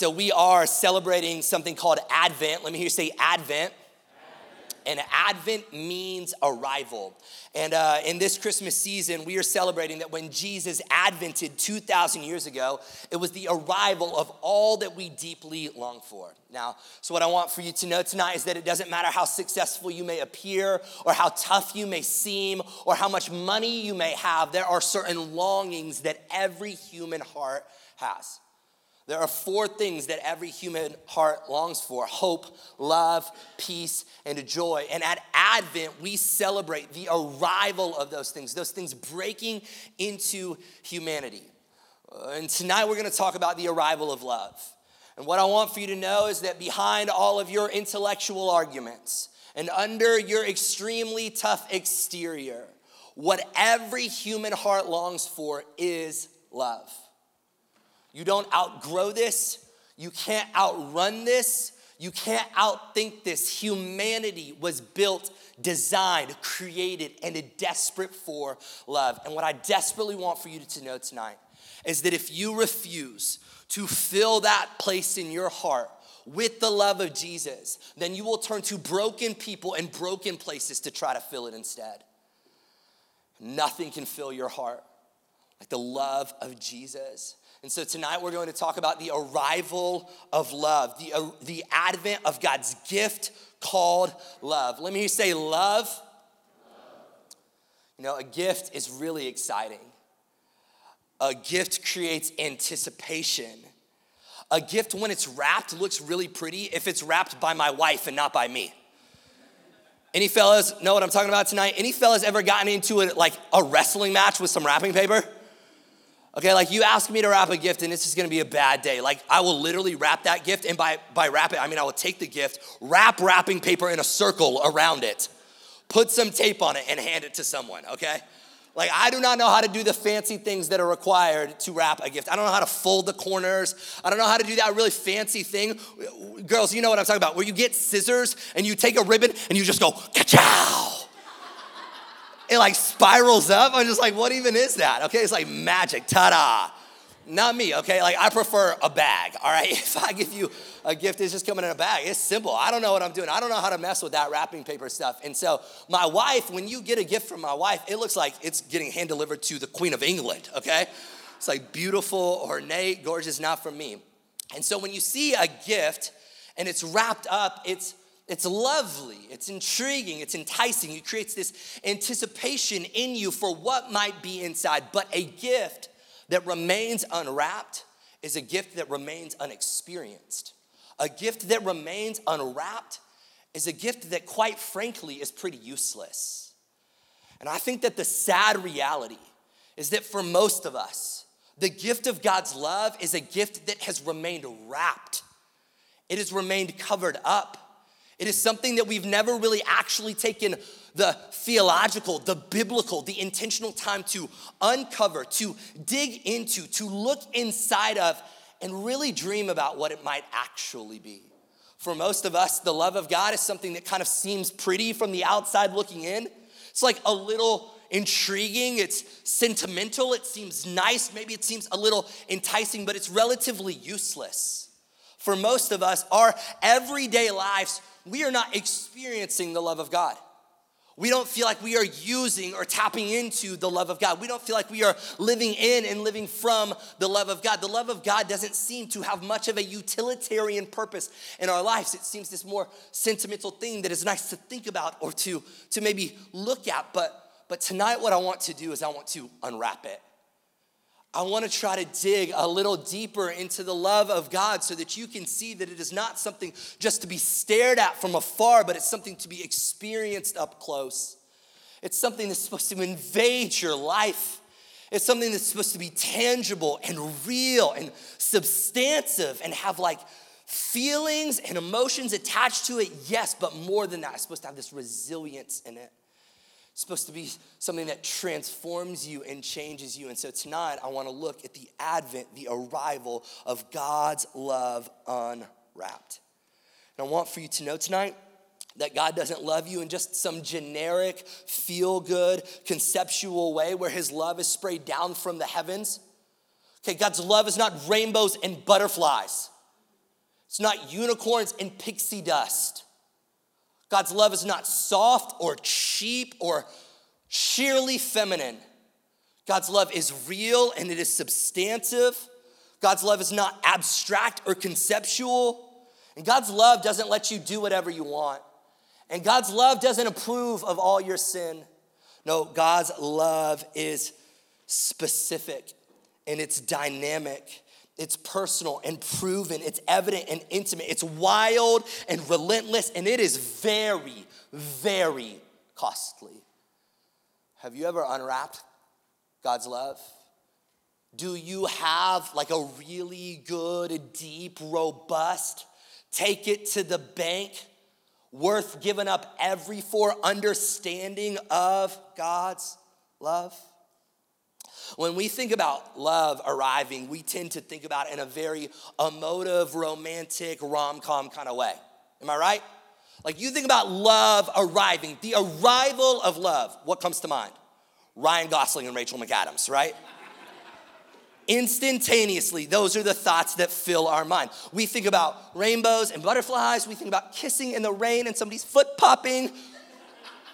so we are celebrating something called Advent. Let me hear you say Advent. And Advent means arrival. And uh, in this Christmas season, we are celebrating that when Jesus advented 2,000 years ago, it was the arrival of all that we deeply long for. Now, so what I want for you to know tonight is that it doesn't matter how successful you may appear, or how tough you may seem, or how much money you may have, there are certain longings that every human heart has. There are four things that every human heart longs for hope, love, peace, and joy. And at Advent, we celebrate the arrival of those things, those things breaking into humanity. Uh, and tonight, we're gonna talk about the arrival of love. And what I want for you to know is that behind all of your intellectual arguments and under your extremely tough exterior, what every human heart longs for is love. You don't outgrow this. You can't outrun this. You can't outthink this. Humanity was built, designed, created, and desperate for love. And what I desperately want for you to know tonight is that if you refuse to fill that place in your heart with the love of Jesus, then you will turn to broken people and broken places to try to fill it instead. Nothing can fill your heart like the love of Jesus. And so tonight we're going to talk about the arrival of love, the, uh, the advent of God's gift called love. Let me say love. love. You know, a gift is really exciting. A gift creates anticipation. A gift, when it's wrapped, looks really pretty if it's wrapped by my wife and not by me. Any fellas know what I'm talking about tonight? Any fellas ever gotten into it like a wrestling match with some wrapping paper? Okay, like you ask me to wrap a gift and this is gonna be a bad day. Like I will literally wrap that gift, and by, by wrap it, I mean I will take the gift, wrap wrapping paper in a circle around it, put some tape on it, and hand it to someone, okay? Like I do not know how to do the fancy things that are required to wrap a gift. I don't know how to fold the corners. I don't know how to do that really fancy thing. Girls, you know what I'm talking about, where you get scissors and you take a ribbon and you just go, ka-chow it like spirals up. I'm just like, what even is that? Okay, it's like magic, ta da. Not me, okay? Like, I prefer a bag, all right? If I give you a gift, it's just coming in a bag. It's simple. I don't know what I'm doing. I don't know how to mess with that wrapping paper stuff. And so, my wife, when you get a gift from my wife, it looks like it's getting hand delivered to the Queen of England, okay? It's like beautiful, ornate, gorgeous, not from me. And so, when you see a gift and it's wrapped up, it's it's lovely, it's intriguing, it's enticing. It creates this anticipation in you for what might be inside. But a gift that remains unwrapped is a gift that remains unexperienced. A gift that remains unwrapped is a gift that, quite frankly, is pretty useless. And I think that the sad reality is that for most of us, the gift of God's love is a gift that has remained wrapped, it has remained covered up. It is something that we've never really actually taken the theological, the biblical, the intentional time to uncover, to dig into, to look inside of, and really dream about what it might actually be. For most of us, the love of God is something that kind of seems pretty from the outside looking in. It's like a little intriguing, it's sentimental, it seems nice, maybe it seems a little enticing, but it's relatively useless. For most of us, our everyday lives we are not experiencing the love of God. We don't feel like we are using or tapping into the love of God. We don't feel like we are living in and living from the love of God. The love of God doesn't seem to have much of a utilitarian purpose in our lives. It seems this more sentimental thing that is nice to think about or to, to maybe look at. But, but tonight, what I want to do is I want to unwrap it. I want to try to dig a little deeper into the love of God so that you can see that it is not something just to be stared at from afar, but it's something to be experienced up close. It's something that's supposed to invade your life. It's something that's supposed to be tangible and real and substantive and have like feelings and emotions attached to it. Yes, but more than that, it's supposed to have this resilience in it. Supposed to be something that transforms you and changes you. And so tonight, I want to look at the advent, the arrival of God's love unwrapped. And I want for you to know tonight that God doesn't love you in just some generic, feel good, conceptual way where his love is sprayed down from the heavens. Okay, God's love is not rainbows and butterflies. It's not unicorns and pixie dust. God's love is not soft or cheap or sheerly feminine. God's love is real and it is substantive. God's love is not abstract or conceptual. And God's love doesn't let you do whatever you want. And God's love doesn't approve of all your sin. No, God's love is specific and it's dynamic. It's personal and proven. It's evident and intimate. It's wild and relentless, and it is very, very costly. Have you ever unwrapped God's love? Do you have like a really good, deep, robust, take it to the bank, worth giving up every for understanding of God's love? When we think about love arriving, we tend to think about it in a very emotive, romantic, rom com kind of way. Am I right? Like you think about love arriving, the arrival of love, what comes to mind? Ryan Gosling and Rachel McAdams, right? Instantaneously, those are the thoughts that fill our mind. We think about rainbows and butterflies. We think about kissing in the rain and somebody's foot popping.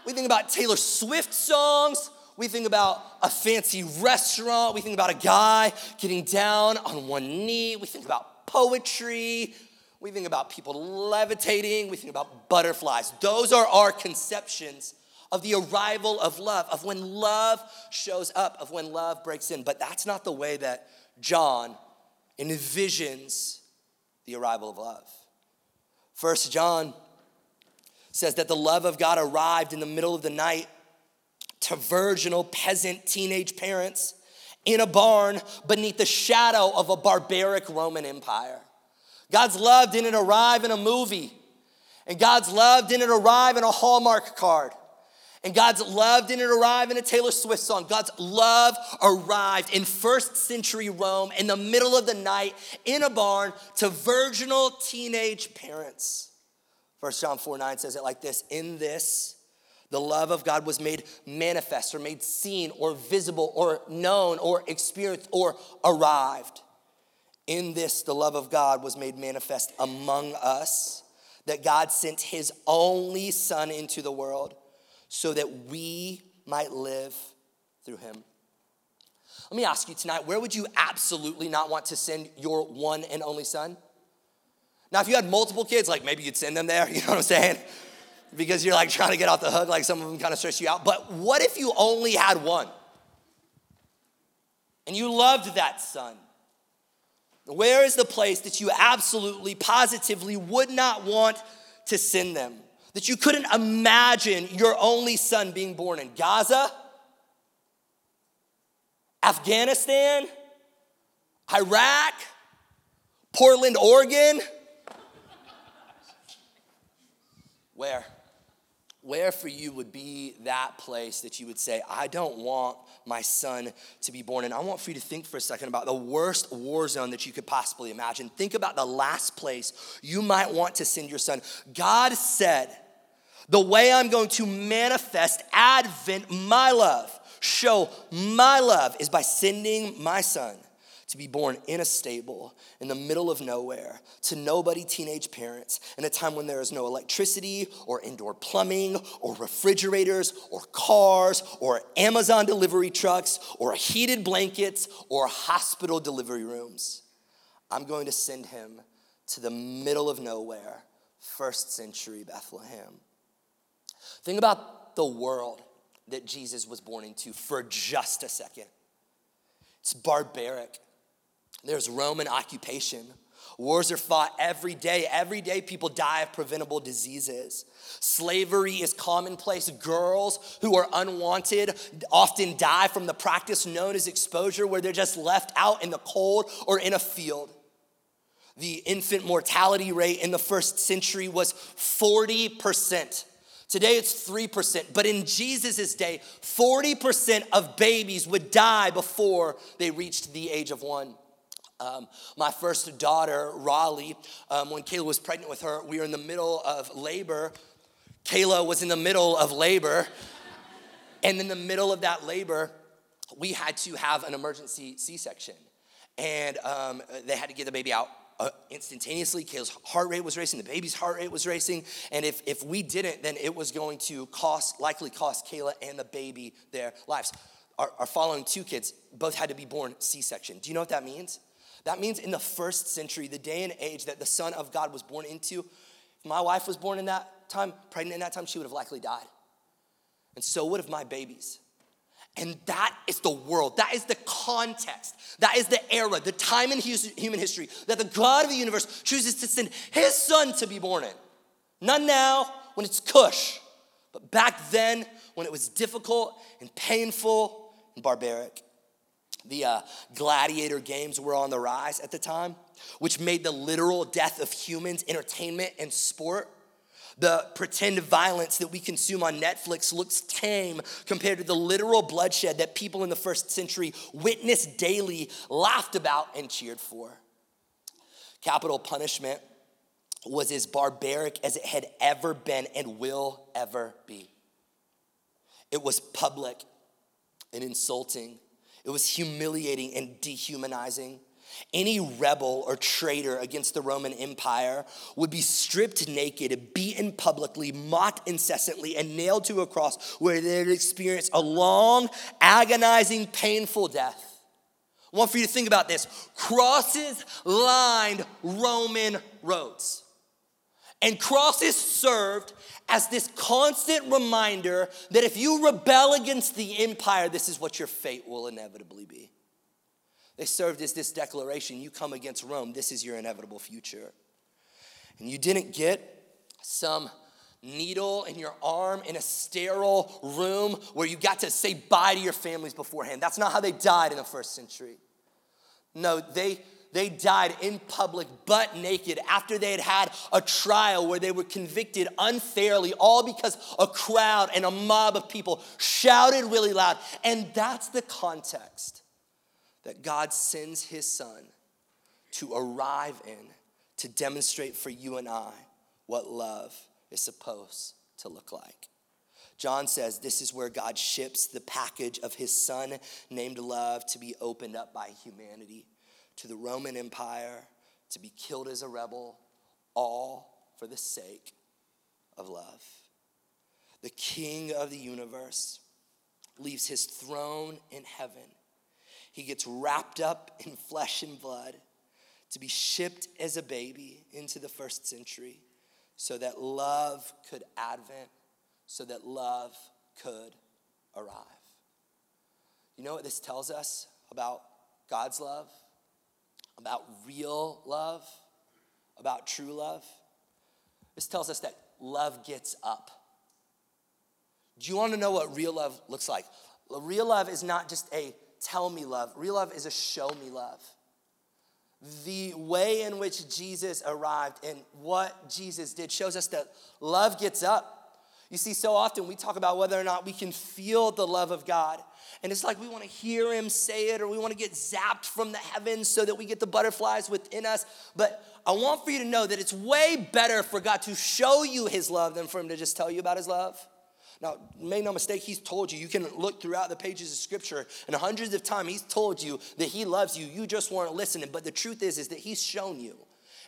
We think about Taylor Swift songs. We think about a fancy restaurant. We think about a guy getting down on one knee. We think about poetry. We think about people levitating. We think about butterflies. Those are our conceptions of the arrival of love, of when love shows up, of when love breaks in. But that's not the way that John envisions the arrival of love. First John says that the love of God arrived in the middle of the night to virginal peasant teenage parents in a barn beneath the shadow of a barbaric Roman Empire. God's love didn't arrive in a movie, and God's love didn't arrive in a Hallmark card. And God's love didn't arrive in a Taylor Swift song. God's love arrived in first century Rome in the middle of the night in a barn to virginal teenage parents. 1 John 4 9 says it like this In this, the love of God was made manifest or made seen or visible or known or experienced or arrived. In this, the love of God was made manifest among us, that God sent his only Son into the world so that we might live through him. Let me ask you tonight where would you absolutely not want to send your one and only son? Now, if you had multiple kids, like maybe you'd send them there, you know what I'm saying? Because you're like trying to get off the hook, like some of them kind of stress you out. But what if you only had one? And you loved that son? Where is the place that you absolutely, positively would not want to send them? That you couldn't imagine your only son being born in Gaza, Afghanistan, Iraq, Portland, Oregon? Where? Where for you would be that place that you would say, I don't want my son to be born in? I want for you to think for a second about the worst war zone that you could possibly imagine. Think about the last place you might want to send your son. God said, The way I'm going to manifest Advent, my love, show my love, is by sending my son to be born in a stable in the middle of nowhere to nobody teenage parents in a time when there is no electricity or indoor plumbing or refrigerators or cars or Amazon delivery trucks or heated blankets or hospital delivery rooms. I'm going to send him to the middle of nowhere, first century Bethlehem. Think about the world that Jesus was born into for just a second. It's barbaric. There's Roman occupation. Wars are fought every day. Every day, people die of preventable diseases. Slavery is commonplace. Girls who are unwanted often die from the practice known as exposure, where they're just left out in the cold or in a field. The infant mortality rate in the first century was 40%. Today it's 3%, but in Jesus' day, 40% of babies would die before they reached the age of one. Um, my first daughter, Raleigh, um, when Kayla was pregnant with her, we were in the middle of labor. Kayla was in the middle of labor. and in the middle of that labor, we had to have an emergency C section. And um, they had to get the baby out uh, instantaneously. Kayla's heart rate was racing, the baby's heart rate was racing. And if, if we didn't, then it was going to cost, likely cost Kayla and the baby their lives. Our, our following two kids both had to be born C section. Do you know what that means? That means in the first century, the day and age that the Son of God was born into, if my wife was born in that time, pregnant in that time, she would have likely died. And so would have my babies. And that is the world. That is the context. That is the era, the time in human history that the God of the universe chooses to send his son to be born in. Not now when it's cush, but back then when it was difficult and painful and barbaric. The uh, gladiator games were on the rise at the time, which made the literal death of humans entertainment and sport. The pretend violence that we consume on Netflix looks tame compared to the literal bloodshed that people in the first century witnessed daily, laughed about, and cheered for. Capital punishment was as barbaric as it had ever been and will ever be. It was public and insulting, it was humiliating and dehumanizing. Any rebel or traitor against the Roman Empire would be stripped naked, beaten publicly, mocked incessantly, and nailed to a cross where they'd experience a long, agonizing, painful death. I want for you to think about this crosses lined Roman roads. And crosses served as this constant reminder that if you rebel against the empire, this is what your fate will inevitably be. They served as this declaration you come against Rome, this is your inevitable future. And you didn't get some needle in your arm in a sterile room where you got to say bye to your families beforehand. That's not how they died in the first century. No, they, they died in public, butt naked, after they had had a trial where they were convicted unfairly, all because a crowd and a mob of people shouted really loud. And that's the context that God sends his son to arrive in to demonstrate for you and I what love is supposed to look like. John says this is where God ships the package of his son named love to be opened up by humanity to the Roman Empire, to be killed as a rebel, all for the sake of love. The king of the universe leaves his throne in heaven he gets wrapped up in flesh and blood to be shipped as a baby into the first century so that love could advent, so that love could arrive. You know what this tells us about God's love, about real love, about true love? This tells us that love gets up. Do you want to know what real love looks like? Real love is not just a tell me love. Real love is a show me love. The way in which Jesus arrived and what Jesus did shows us that love gets up. You see, so often we talk about whether or not we can feel the love of God. And it's like we want to hear him say it or we want to get zapped from the heavens so that we get the butterflies within us. But I want for you to know that it's way better for God to show you his love than for him to just tell you about his love. Now, make no mistake, he's told you. You can look throughout the pages of scripture, and hundreds of times he's told you that he loves you. You just weren't listening. But the truth is, is that he's shown you.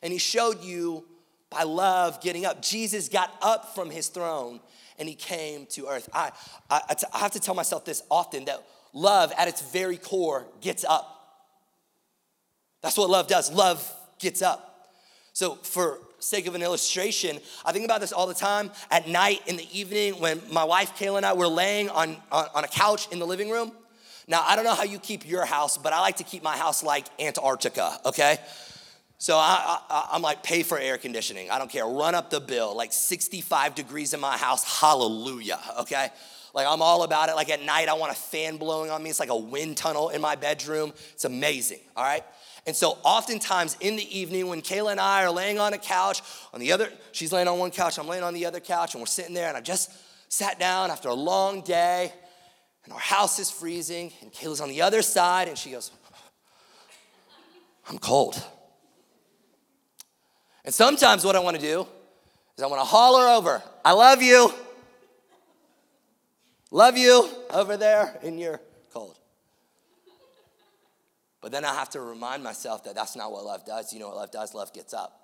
And he showed you by love getting up. Jesus got up from his throne and he came to earth. I, I, have to tell myself this often that love at its very core gets up. That's what love does. Love gets up. So, for sake of an illustration, I think about this all the time at night in the evening when my wife Kayla and I were laying on, on, on a couch in the living room. Now, I don't know how you keep your house, but I like to keep my house like Antarctica, okay? So I, I, am like, pay for air conditioning. I don't care. Run up the bill. Like 65 degrees in my house. Hallelujah. Okay. Like I'm all about it. Like at night, I want a fan blowing on me. It's like a wind tunnel in my bedroom. It's amazing. All right. And so, oftentimes in the evening, when Kayla and I are laying on a couch, on the other, she's laying on one couch, I'm laying on the other couch, and we're sitting there, and I just sat down after a long day, and our house is freezing, and Kayla's on the other side, and she goes, I'm cold. And sometimes what I want to do is I want to holler over, I love you. Love you over there, in you're cold. But then I have to remind myself that that's not what love does. You know what love does? Love gets up.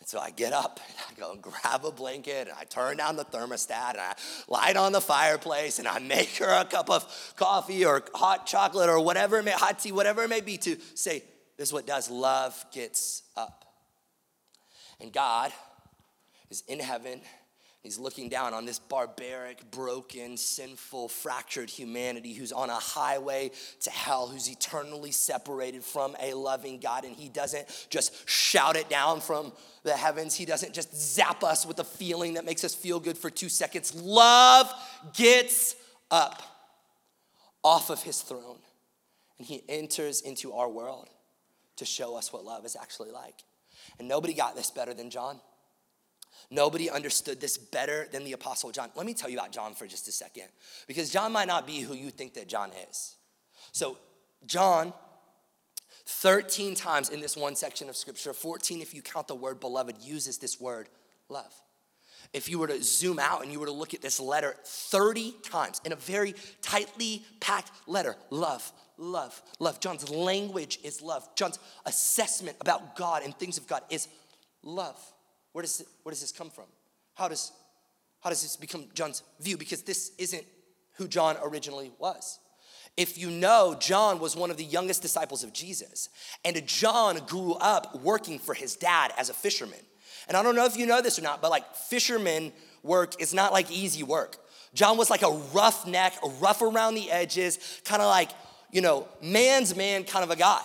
And so I get up and I go and grab a blanket and I turn down the thermostat and I light on the fireplace and I make her a cup of coffee or hot chocolate or whatever, it may, hot tea, whatever it may be to say, this is what does. Love gets up. And God is in heaven He's looking down on this barbaric, broken, sinful, fractured humanity who's on a highway to hell, who's eternally separated from a loving God. And he doesn't just shout it down from the heavens, he doesn't just zap us with a feeling that makes us feel good for two seconds. Love gets up off of his throne and he enters into our world to show us what love is actually like. And nobody got this better than John. Nobody understood this better than the Apostle John. Let me tell you about John for just a second, because John might not be who you think that John is. So, John, 13 times in this one section of scripture, 14 if you count the word beloved, uses this word love. If you were to zoom out and you were to look at this letter 30 times in a very tightly packed letter, love, love, love. John's language is love. John's assessment about God and things of God is love. Where does, it, where does this come from? How does, how does this become John's view? Because this isn't who John originally was. If you know, John was one of the youngest disciples of Jesus, and John grew up working for his dad as a fisherman. And I don't know if you know this or not, but like fisherman work is not like easy work. John was like a roughneck, a rough around the edges, kind of like, you know, man's man kind of a guy.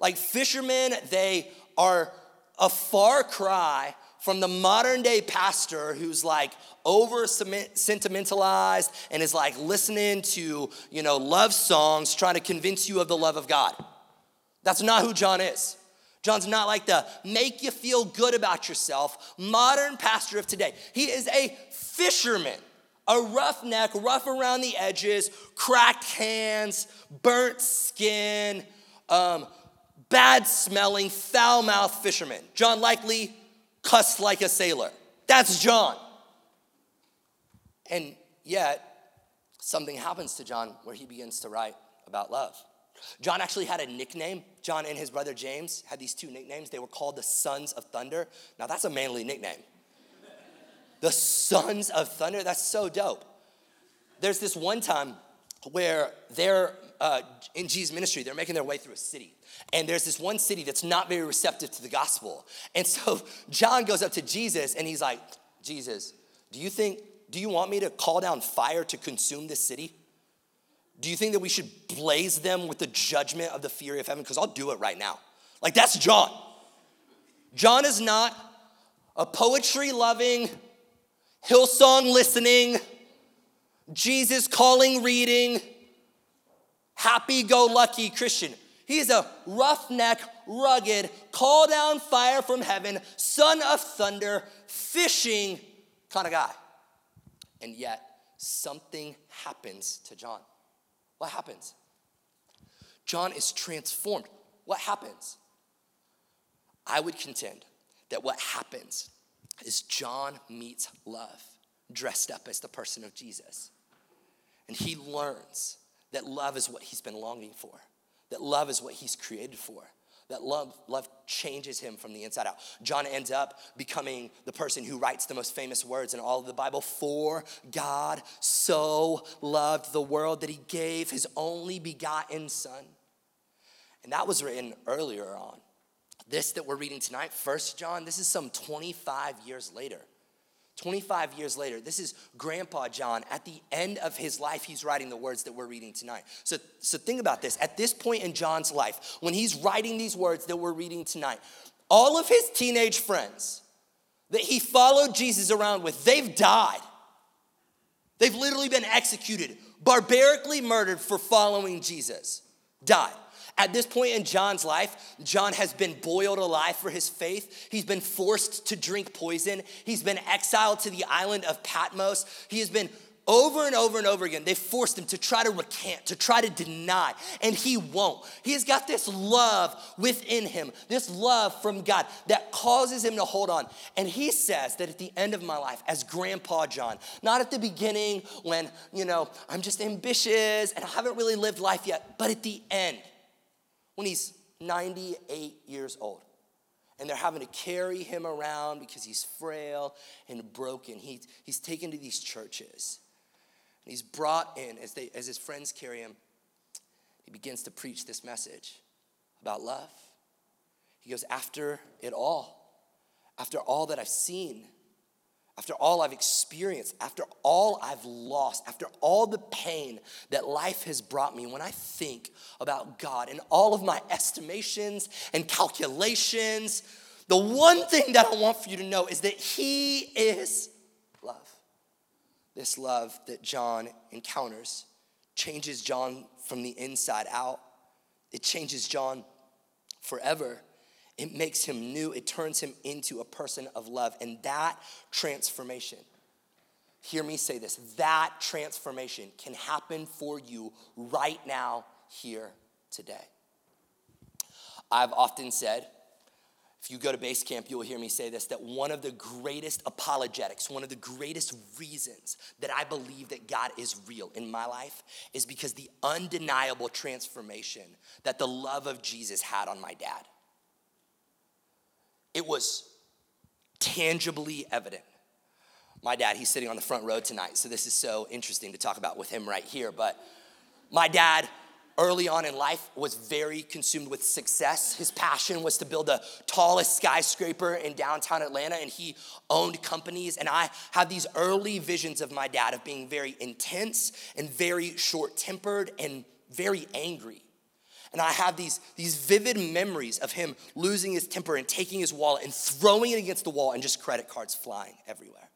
Like fishermen, they are a far cry from the modern day pastor who's like over sentimentalized and is like listening to, you know, love songs trying to convince you of the love of God. That's not who John is. John's not like the make you feel good about yourself modern pastor of today. He is a fisherman, a roughneck, rough around the edges, cracked hands, burnt skin, um, bad smelling, foul mouthed fisherman. John likely cussed like a sailor. That's John. And yet, something happens to John where he begins to write about love. John actually had a nickname. John and his brother James had these two nicknames. They were called the Sons of Thunder. Now, that's a manly nickname. The Sons of Thunder, that's so dope. There's this one time where they're uh, in Jesus' ministry, they're making their way through a city. And there's this one city that's not very receptive to the gospel. And so John goes up to Jesus and he's like, Jesus, do you think, do you want me to call down fire to consume this city? Do you think that we should blaze them with the judgment of the fury of heaven? Because I'll do it right now. Like, that's John. John is not a poetry loving, Hillsong listening, Jesus calling reading, happy go lucky Christian. He's a roughneck, rugged, call down fire from heaven, son of thunder, fishing kind of guy. And yet, something happens to John. What happens? John is transformed. What happens? I would contend that what happens is John meets love dressed up as the person of Jesus. And he learns that love is what he's been longing for that love is what he's created for that love love changes him from the inside out. John ends up becoming the person who writes the most famous words in all of the bible. For god so loved the world that he gave his only begotten son. And that was written earlier on this that we're reading tonight first john this is some 25 years later 25 years later, this is Grandpa John. At the end of his life, he's writing the words that we're reading tonight. So, so think about this. At this point in John's life, when he's writing these words that we're reading tonight, all of his teenage friends that he followed Jesus around with, they've died. They've literally been executed, barbarically murdered for following Jesus. Died. At this point in John's life, John has been boiled alive for his faith. He's been forced to drink poison. He's been exiled to the island of Patmos. He has been over and over and over again, they forced him to try to recant, to try to deny, and he won't. He has got this love within him, this love from God that causes him to hold on. And he says that at the end of my life, as Grandpa John, not at the beginning when, you know, I'm just ambitious and I haven't really lived life yet, but at the end, when he's 98 years old. And they're having to carry him around because he's frail and broken. He, he's taken to these churches. And he's brought in as, they, as his friends carry him. He begins to preach this message about love. He goes, After it all, after all that I've seen, after all I've experienced, after all I've lost, after all the pain that life has brought me, when I think about God and all of my estimations and calculations, the one thing that I want for you to know is that He is love. This love that John encounters changes John from the inside out, it changes John forever. It makes him new. It turns him into a person of love. And that transformation, hear me say this, that transformation can happen for you right now, here, today. I've often said, if you go to base camp, you'll hear me say this that one of the greatest apologetics, one of the greatest reasons that I believe that God is real in my life is because the undeniable transformation that the love of Jesus had on my dad it was tangibly evident. My dad, he's sitting on the front row tonight, so this is so interesting to talk about with him right here. But my dad, early on in life, was very consumed with success. His passion was to build the tallest skyscraper in downtown Atlanta, and he owned companies. And I had these early visions of my dad of being very intense and very short tempered and very angry. And I have these, these vivid memories of him losing his temper and taking his wallet and throwing it against the wall and just credit cards flying everywhere.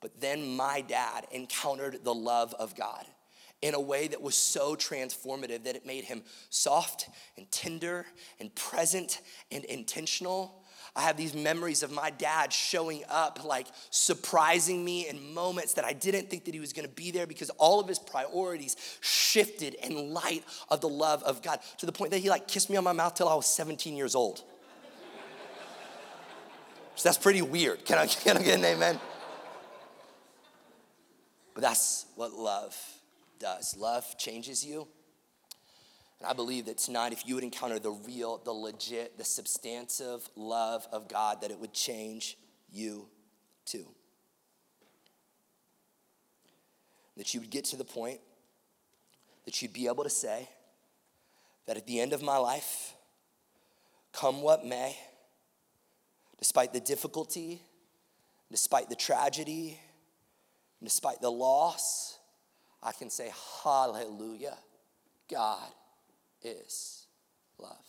But then my dad encountered the love of God in a way that was so transformative that it made him soft and tender and present and intentional I have these memories of my dad showing up, like surprising me in moments that I didn't think that he was gonna be there because all of his priorities shifted in light of the love of God to the point that he like kissed me on my mouth till I was 17 years old. so that's pretty weird. Can I, can I get an amen? But that's what love does. Love changes you. I believe that tonight, if you would encounter the real, the legit, the substantive love of God, that it would change you too. That you would get to the point that you'd be able to say that at the end of my life, come what may, despite the difficulty, despite the tragedy, despite the loss, I can say, Hallelujah, God is love.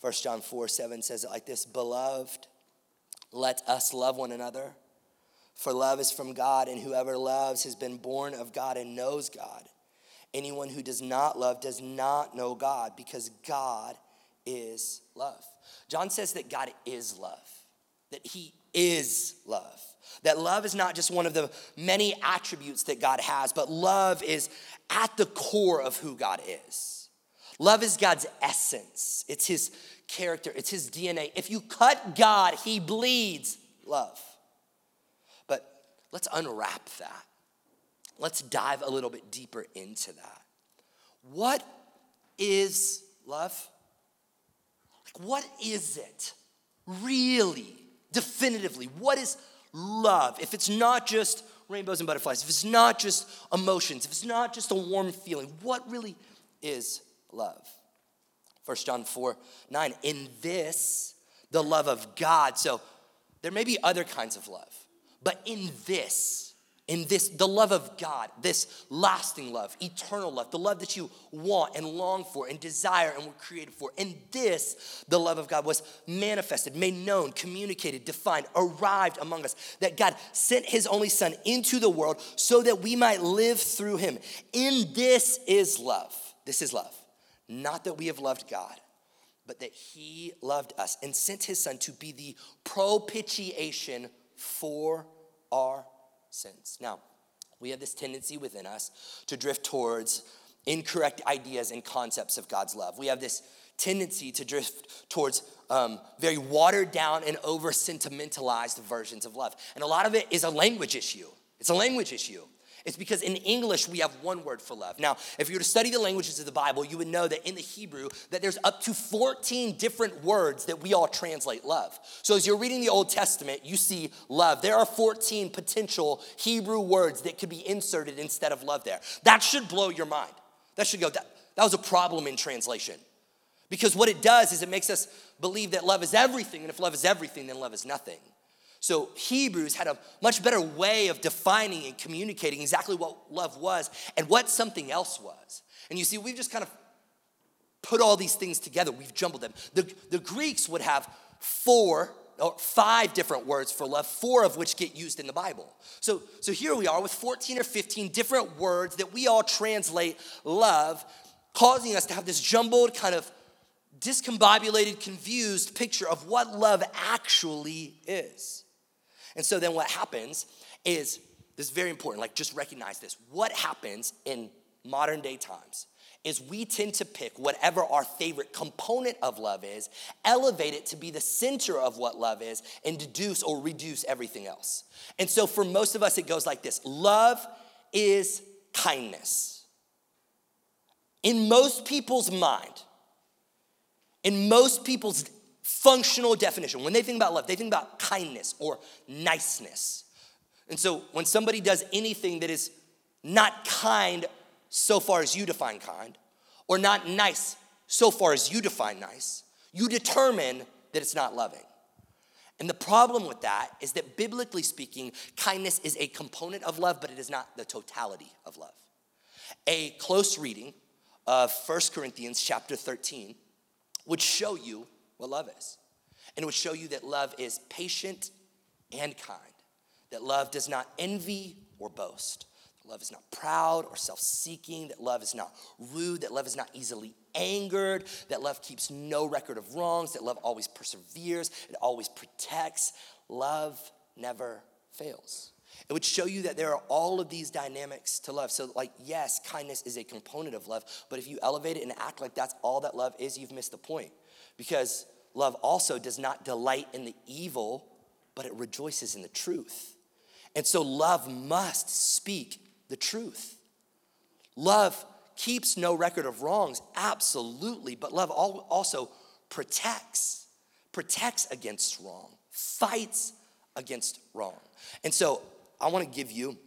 1 John 4 7 says it like this Beloved, let us love one another. For love is from God, and whoever loves has been born of God and knows God. Anyone who does not love does not know God, because God is love. John says that God is love, that He is love. That love is not just one of the many attributes that God has, but love is at the core of who God is. Love is God's essence, it's His character, it's His DNA. If you cut God, He bleeds love. But let's unwrap that. Let's dive a little bit deeper into that. What is love? Like, what is it really, definitively? What is love? If it's not just rainbows and butterflies, if it's not just emotions, if it's not just a warm feeling, what really is love. 1 John 4 9, in this, the love of God. So there may be other kinds of love, but in this, in this, the love of God, this lasting love, eternal love, the love that you want and long for and desire and were created for. In this, the love of God was manifested, made known, communicated, defined, arrived among us. That God sent his only Son into the world so that we might live through him. In this is love. This is love. Not that we have loved God, but that He loved us and sent His Son to be the propitiation for our sins. Now, we have this tendency within us to drift towards incorrect ideas and concepts of God's love. We have this tendency to drift towards um, very watered down and over sentimentalized versions of love. And a lot of it is a language issue. It's a language issue. It's because in English we have one word for love. Now, if you were to study the languages of the Bible, you would know that in the Hebrew that there's up to 14 different words that we all translate love. So as you're reading the Old Testament, you see love. There are 14 potential Hebrew words that could be inserted instead of love there. That should blow your mind. That should go that, that was a problem in translation. Because what it does is it makes us believe that love is everything, and if love is everything, then love is nothing. So Hebrews had a much better way of defining and communicating exactly what love was and what something else was. And you see, we've just kind of put all these things together, we've jumbled them. The, the Greeks would have four or five different words for love, four of which get used in the Bible. So, so here we are with 14 or 15 different words that we all translate love, causing us to have this jumbled, kind of discombobulated, confused picture of what love actually is. And so then what happens is this is very important, like just recognize this. What happens in modern day times is we tend to pick whatever our favorite component of love is, elevate it to be the center of what love is, and deduce or reduce everything else. And so for most of us, it goes like this love is kindness. In most people's mind, in most people's functional definition. When they think about love, they think about kindness or niceness. And so when somebody does anything that is not kind so far as you define kind, or not nice so far as you define nice, you determine that it's not loving. And the problem with that is that biblically speaking, kindness is a component of love, but it is not the totality of love. A close reading of 1 Corinthians chapter 13 would show you what love is. And it would show you that love is patient and kind, that love does not envy or boast, that love is not proud or self seeking, that love is not rude, that love is not easily angered, that love keeps no record of wrongs, that love always perseveres, it always protects. Love never fails. It would show you that there are all of these dynamics to love. So, like, yes, kindness is a component of love, but if you elevate it and act like that's all that love is, you've missed the point. Because love also does not delight in the evil, but it rejoices in the truth. And so love must speak the truth. Love keeps no record of wrongs, absolutely, but love also protects, protects against wrong, fights against wrong. And so I want to give you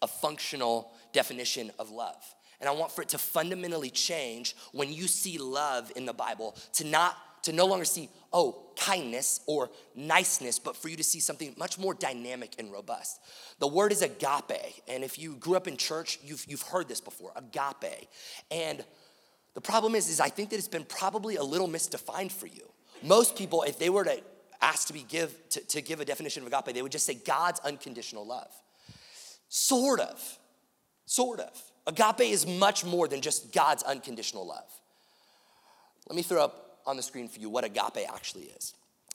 a functional definition of love. And I want for it to fundamentally change when you see love in the Bible to not to no longer see oh kindness or niceness but for you to see something much more dynamic and robust. The word is agape and if you grew up in church you've, you've heard this before agape. And the problem is is i think that it's been probably a little misdefined for you. Most people if they were to ask to be give to, to give a definition of agape they would just say god's unconditional love. Sort of. Sort of Agape is much more than just God's unconditional love. Let me throw up on the screen for you what agape actually is.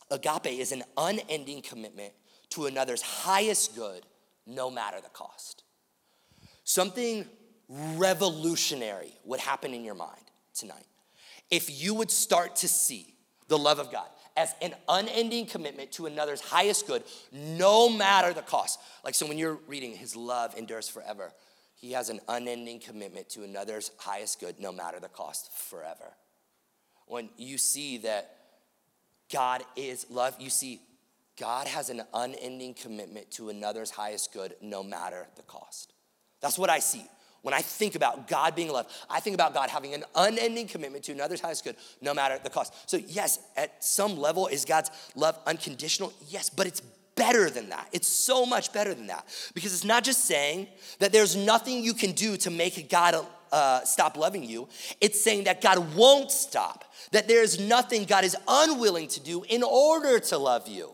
Agape is an unending commitment to another's highest good, no matter the cost. Something revolutionary would happen in your mind tonight if you would start to see the love of God as an unending commitment to another's highest good, no matter the cost. Like, so when you're reading, His love endures forever, he has an unending commitment to another's highest good, no matter the cost, forever. When you see that God is love, you see God has an unending commitment to another's highest good, no matter the cost. That's what I see. When I think about God being love, I think about God having an unending commitment to another's highest good, no matter the cost. So, yes, at some level, is God's love unconditional? Yes, but it's better than that. It's so much better than that. Because it's not just saying that there's nothing you can do to make God uh, stop loving you, it's saying that God won't stop, that there's nothing God is unwilling to do in order to love you.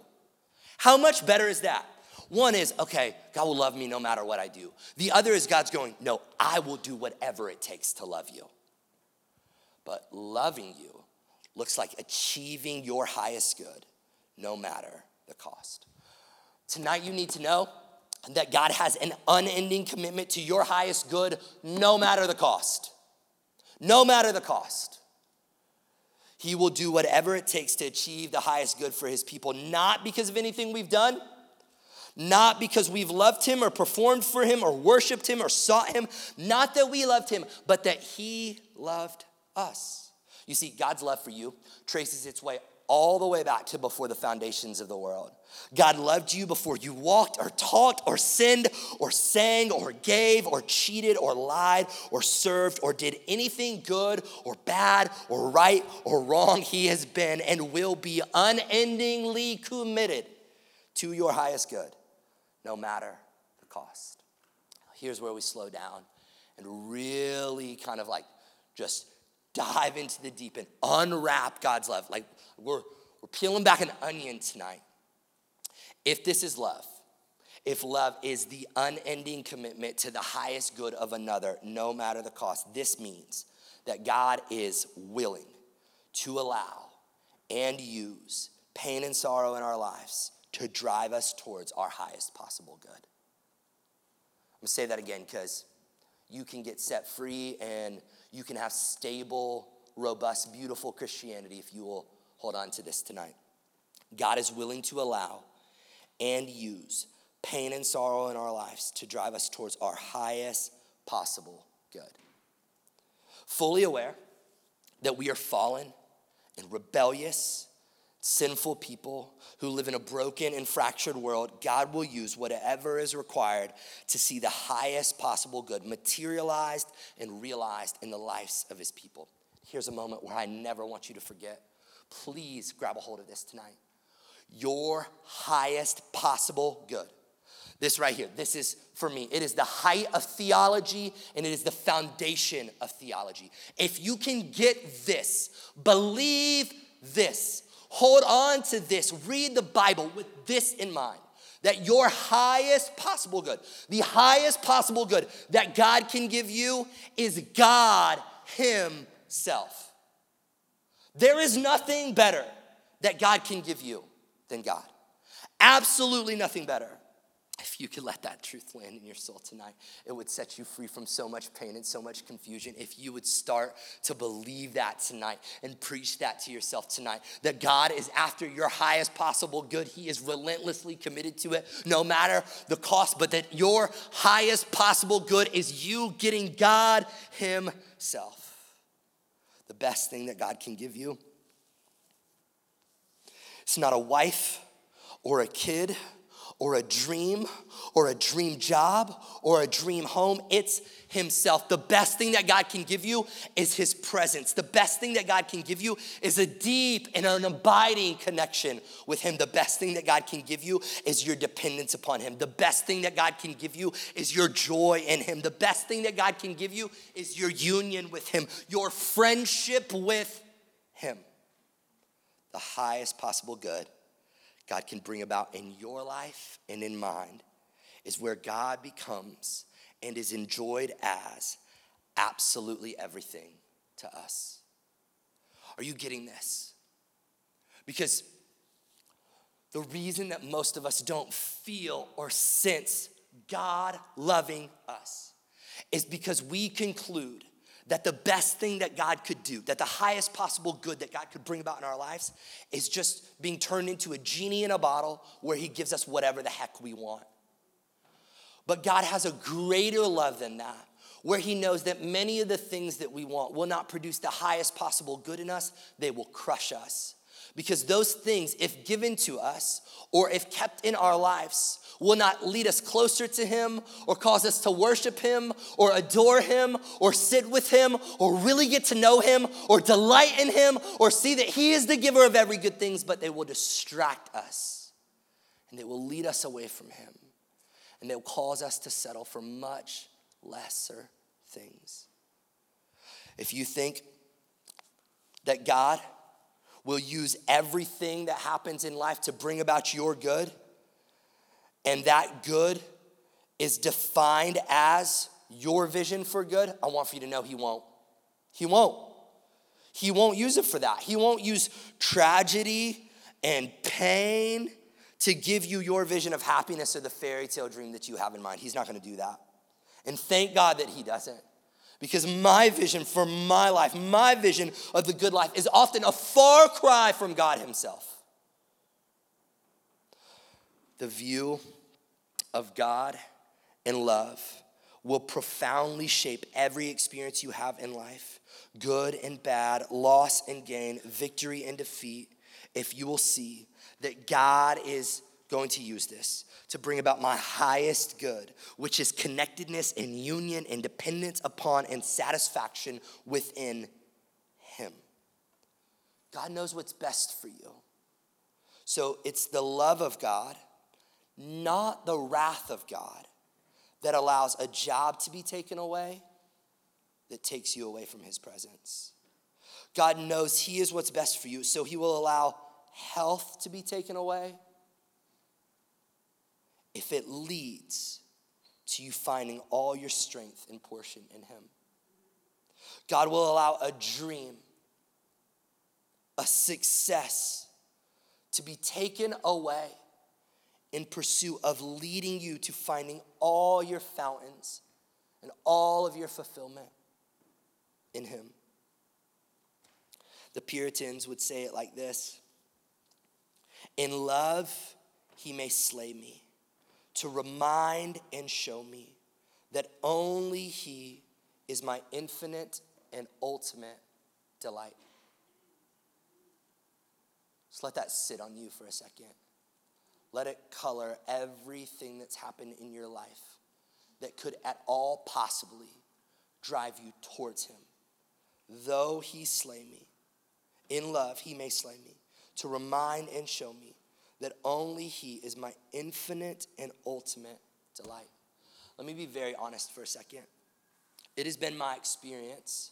How much better is that? One is, okay, God will love me no matter what I do. The other is God's going, no, I will do whatever it takes to love you. But loving you looks like achieving your highest good no matter the cost. Tonight, you need to know that God has an unending commitment to your highest good, no matter the cost. No matter the cost. He will do whatever it takes to achieve the highest good for his people, not because of anything we've done, not because we've loved him or performed for him or worshiped him or sought him, not that we loved him, but that he loved us. You see, God's love for you traces its way all the way back to before the foundations of the world. God loved you before you walked or talked or sinned or sang or gave or cheated or lied or served or did anything good or bad or right or wrong. He has been and will be unendingly committed to your highest good, no matter the cost. Here's where we slow down and really kind of like just dive into the deep and unwrap God's love. Like we're, we're peeling back an onion tonight. If this is love, if love is the unending commitment to the highest good of another, no matter the cost, this means that God is willing to allow and use pain and sorrow in our lives to drive us towards our highest possible good. I'm gonna say that again because you can get set free and you can have stable, robust, beautiful Christianity if you will hold on to this tonight. God is willing to allow and use pain and sorrow in our lives to drive us towards our highest possible good. Fully aware that we are fallen and rebellious, sinful people who live in a broken and fractured world, God will use whatever is required to see the highest possible good materialized and realized in the lives of his people. Here's a moment where I never want you to forget. Please grab a hold of this tonight your highest possible good. This right here, this is for me. It is the height of theology and it is the foundation of theology. If you can get this, believe this, hold on to this, read the Bible with this in mind that your highest possible good, the highest possible good that God can give you is God Himself. There is nothing better that God can give you than God. Absolutely nothing better. If you could let that truth land in your soul tonight, it would set you free from so much pain and so much confusion. If you would start to believe that tonight and preach that to yourself tonight, that God is after your highest possible good, He is relentlessly committed to it, no matter the cost, but that your highest possible good is you getting God Himself. The best thing that God can give you it's not a wife or a kid or a dream or a dream job or a dream home. It's Himself. The best thing that God can give you is His presence. The best thing that God can give you is a deep and an abiding connection with Him. The best thing that God can give you is your dependence upon Him. The best thing that God can give you is your joy in Him. The best thing that God can give you is your union with Him, your friendship with Him the highest possible good God can bring about in your life and in mine is where God becomes and is enjoyed as absolutely everything to us. Are you getting this? Because the reason that most of us don't feel or sense God loving us is because we conclude that the best thing that God could do, that the highest possible good that God could bring about in our lives is just being turned into a genie in a bottle where He gives us whatever the heck we want. But God has a greater love than that, where He knows that many of the things that we want will not produce the highest possible good in us, they will crush us. Because those things, if given to us or if kept in our lives, will not lead us closer to Him or cause us to worship Him or adore Him or sit with Him or really get to know Him or delight in Him or see that He is the giver of every good things, but they will distract us and they will lead us away from Him and they will cause us to settle for much lesser things. If you think that God will use everything that happens in life to bring about your good, and that good is defined as your vision for good, I want for you to know He won't. He won't. He won't use it for that. He won't use tragedy and pain to give you your vision of happiness or the fairy tale dream that you have in mind. He's not gonna do that. And thank God that He doesn't. Because my vision for my life, my vision of the good life is often a far cry from God Himself. The view of God and love will profoundly shape every experience you have in life good and bad, loss and gain, victory and defeat, if you will see that God is going to use this to bring about my highest good, which is connectedness and union and dependence upon and satisfaction within Him. God knows what's best for you. So it's the love of God, not the wrath of God, that allows a job to be taken away that takes you away from His presence. God knows He is what's best for you, so He will allow health to be taken away if it leads to you finding all your strength and portion in Him. God will allow a dream, a success to be taken away in pursuit of leading you to finding all your fountains and all of your fulfillment in Him. The Puritans would say it like this In love, He may slay me to remind and show me that only He is my infinite and ultimate delight. Just let that sit on you for a second. Let it color everything that's happened in your life that could at all possibly drive you towards Him. Though He slay me, in love He may slay me, to remind and show me that only He is my infinite and ultimate delight. Let me be very honest for a second. It has been my experience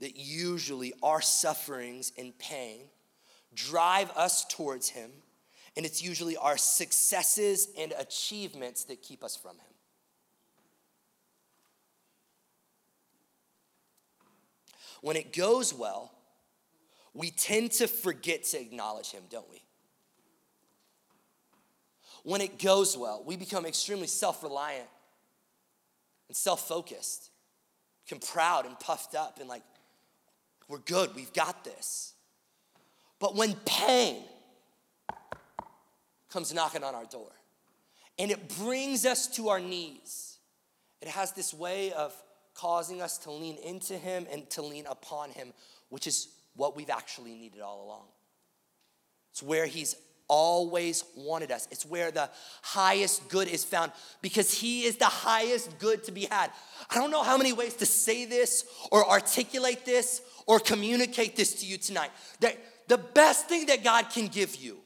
that usually our sufferings and pain drive us towards Him, and it's usually our successes and achievements that keep us from Him. When it goes well, we tend to forget to acknowledge Him, don't we? When it goes well, we become extremely self reliant and self focused, become proud and puffed up and like, we're good, we've got this. But when pain comes knocking on our door and it brings us to our knees, it has this way of causing us to lean into Him and to lean upon Him, which is what we've actually needed all along. It's where He's always wanted us. It's where the highest good is found because He is the highest good to be had. I don't know how many ways to say this or articulate this or communicate this to you tonight. That the best thing that God can give you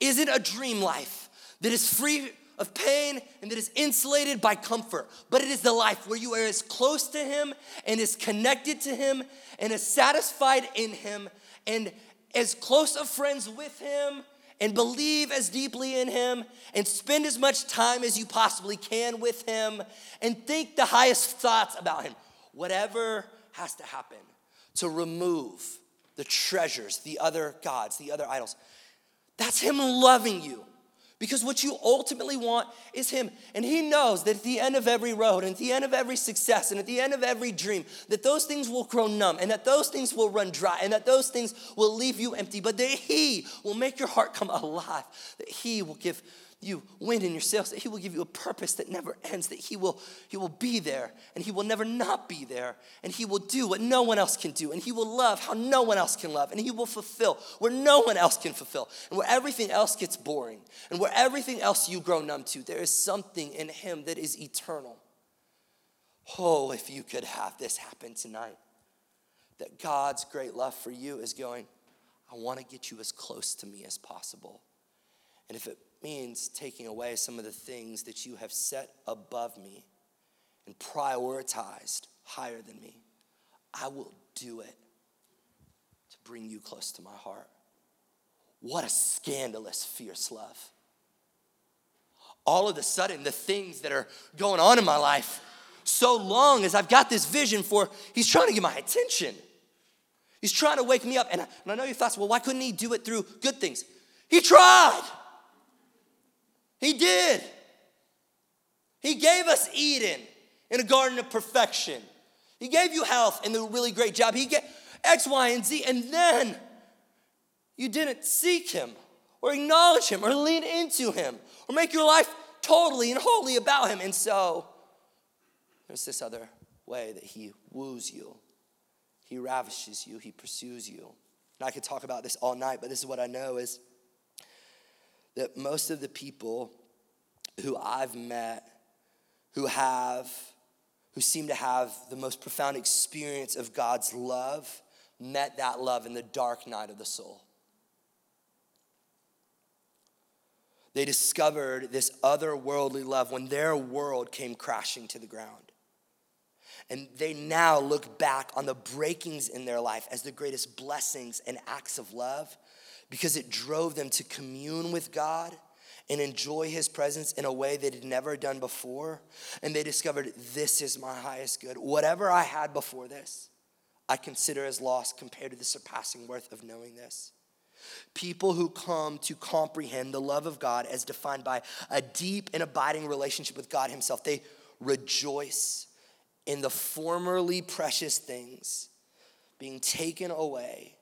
isn't a dream life that is free of pain and that is insulated by comfort, but it is the life where you are as close to Him and as connected to Him and as satisfied in Him and as close of friends with Him and believe as deeply in Him and spend as much time as you possibly can with Him and think the highest thoughts about Him. Whatever has to happen to remove the treasures, the other gods, the other idols. That's Him loving you. Because what you ultimately want is Him. And He knows that at the end of every road, and at the end of every success, and at the end of every dream, that those things will grow numb, and that those things will run dry, and that those things will leave you empty, but that He will make your heart come alive, that He will give you wind in your sails, that He will give you a purpose that never ends, that He will, he will be there and He will never not be there, and He will do what no one else can do, and He will love how no one else can love, and He will fulfill where no one else can fulfill, and where everything else gets boring, and where everything else you grow numb to, there is something in Him that is eternal. Oh, if you could have this happen tonight, that God's great love for you is going, I want to get you as close to me as possible. And if it means taking away some of the things that you have set above me and prioritized higher than me. I will do it to bring you close to my heart. What a scandalous, fierce love. All of a sudden, the things that are going on in my life, so long as I've got this vision for, he's trying to get my attention. He's trying to wake me up. And I, and I know your thoughts, well, why couldn't he do it through good things? He tried. He did. He gave us Eden in a garden of perfection. He gave you health and a really great job. He gave X, Y, and Z, and then you didn't seek Him or acknowledge Him or lean into Him or make your life totally and wholly about him. And so there's this other way that he woos you, he ravishes you, he pursues you. And I could talk about this all night, but this is what I know is that most of the people who I've met who have who seem to have the most profound experience of God's love met that love in the dark night of the soul. They discovered this otherworldly love when their world came crashing to the ground. And they now look back on the breakings in their life as the greatest blessings and acts of love because it drove them to commune with God and enjoy his presence in a way they had never done before. And they discovered this is my highest good. Whatever I had before this, I consider as lost compared to the surpassing worth of knowing this. People who come to comprehend the love of God as defined by a deep and abiding relationship with God Himself, they rejoice in the formerly precious things being taken away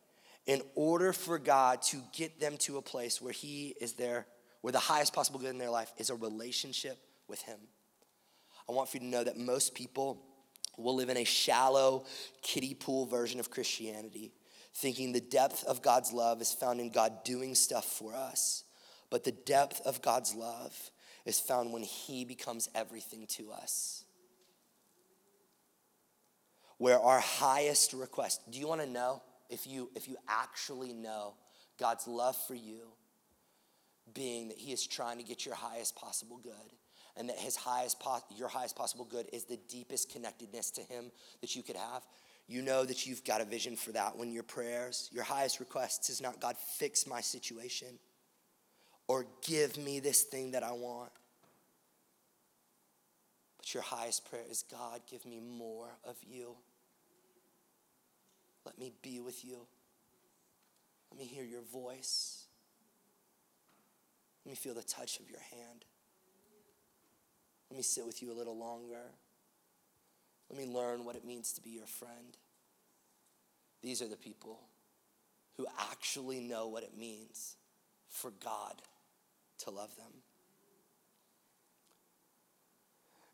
in order for God to get them to a place where He is their where the highest possible good in their life is a relationship with Him. I want for you to know that most people will live in a shallow, kiddie pool version of Christianity, thinking the depth of God's love is found in God doing stuff for us. But the depth of God's love is found when He becomes everything to us. Where our highest request, do you want to know if you if you actually know God's love for you being that he is trying to get your highest possible good and that his highest po- your highest possible good is the deepest connectedness to him that you could have you know that you've got a vision for that when your prayers your highest requests is not god fix my situation or give me this thing that i want. But your highest prayer is god give me more of you let me be with you let me hear your voice let me feel the touch of your hand. Let me sit with you a little longer. Let me learn what it means to be your friend. These are the people who actually know what it means for God to love them.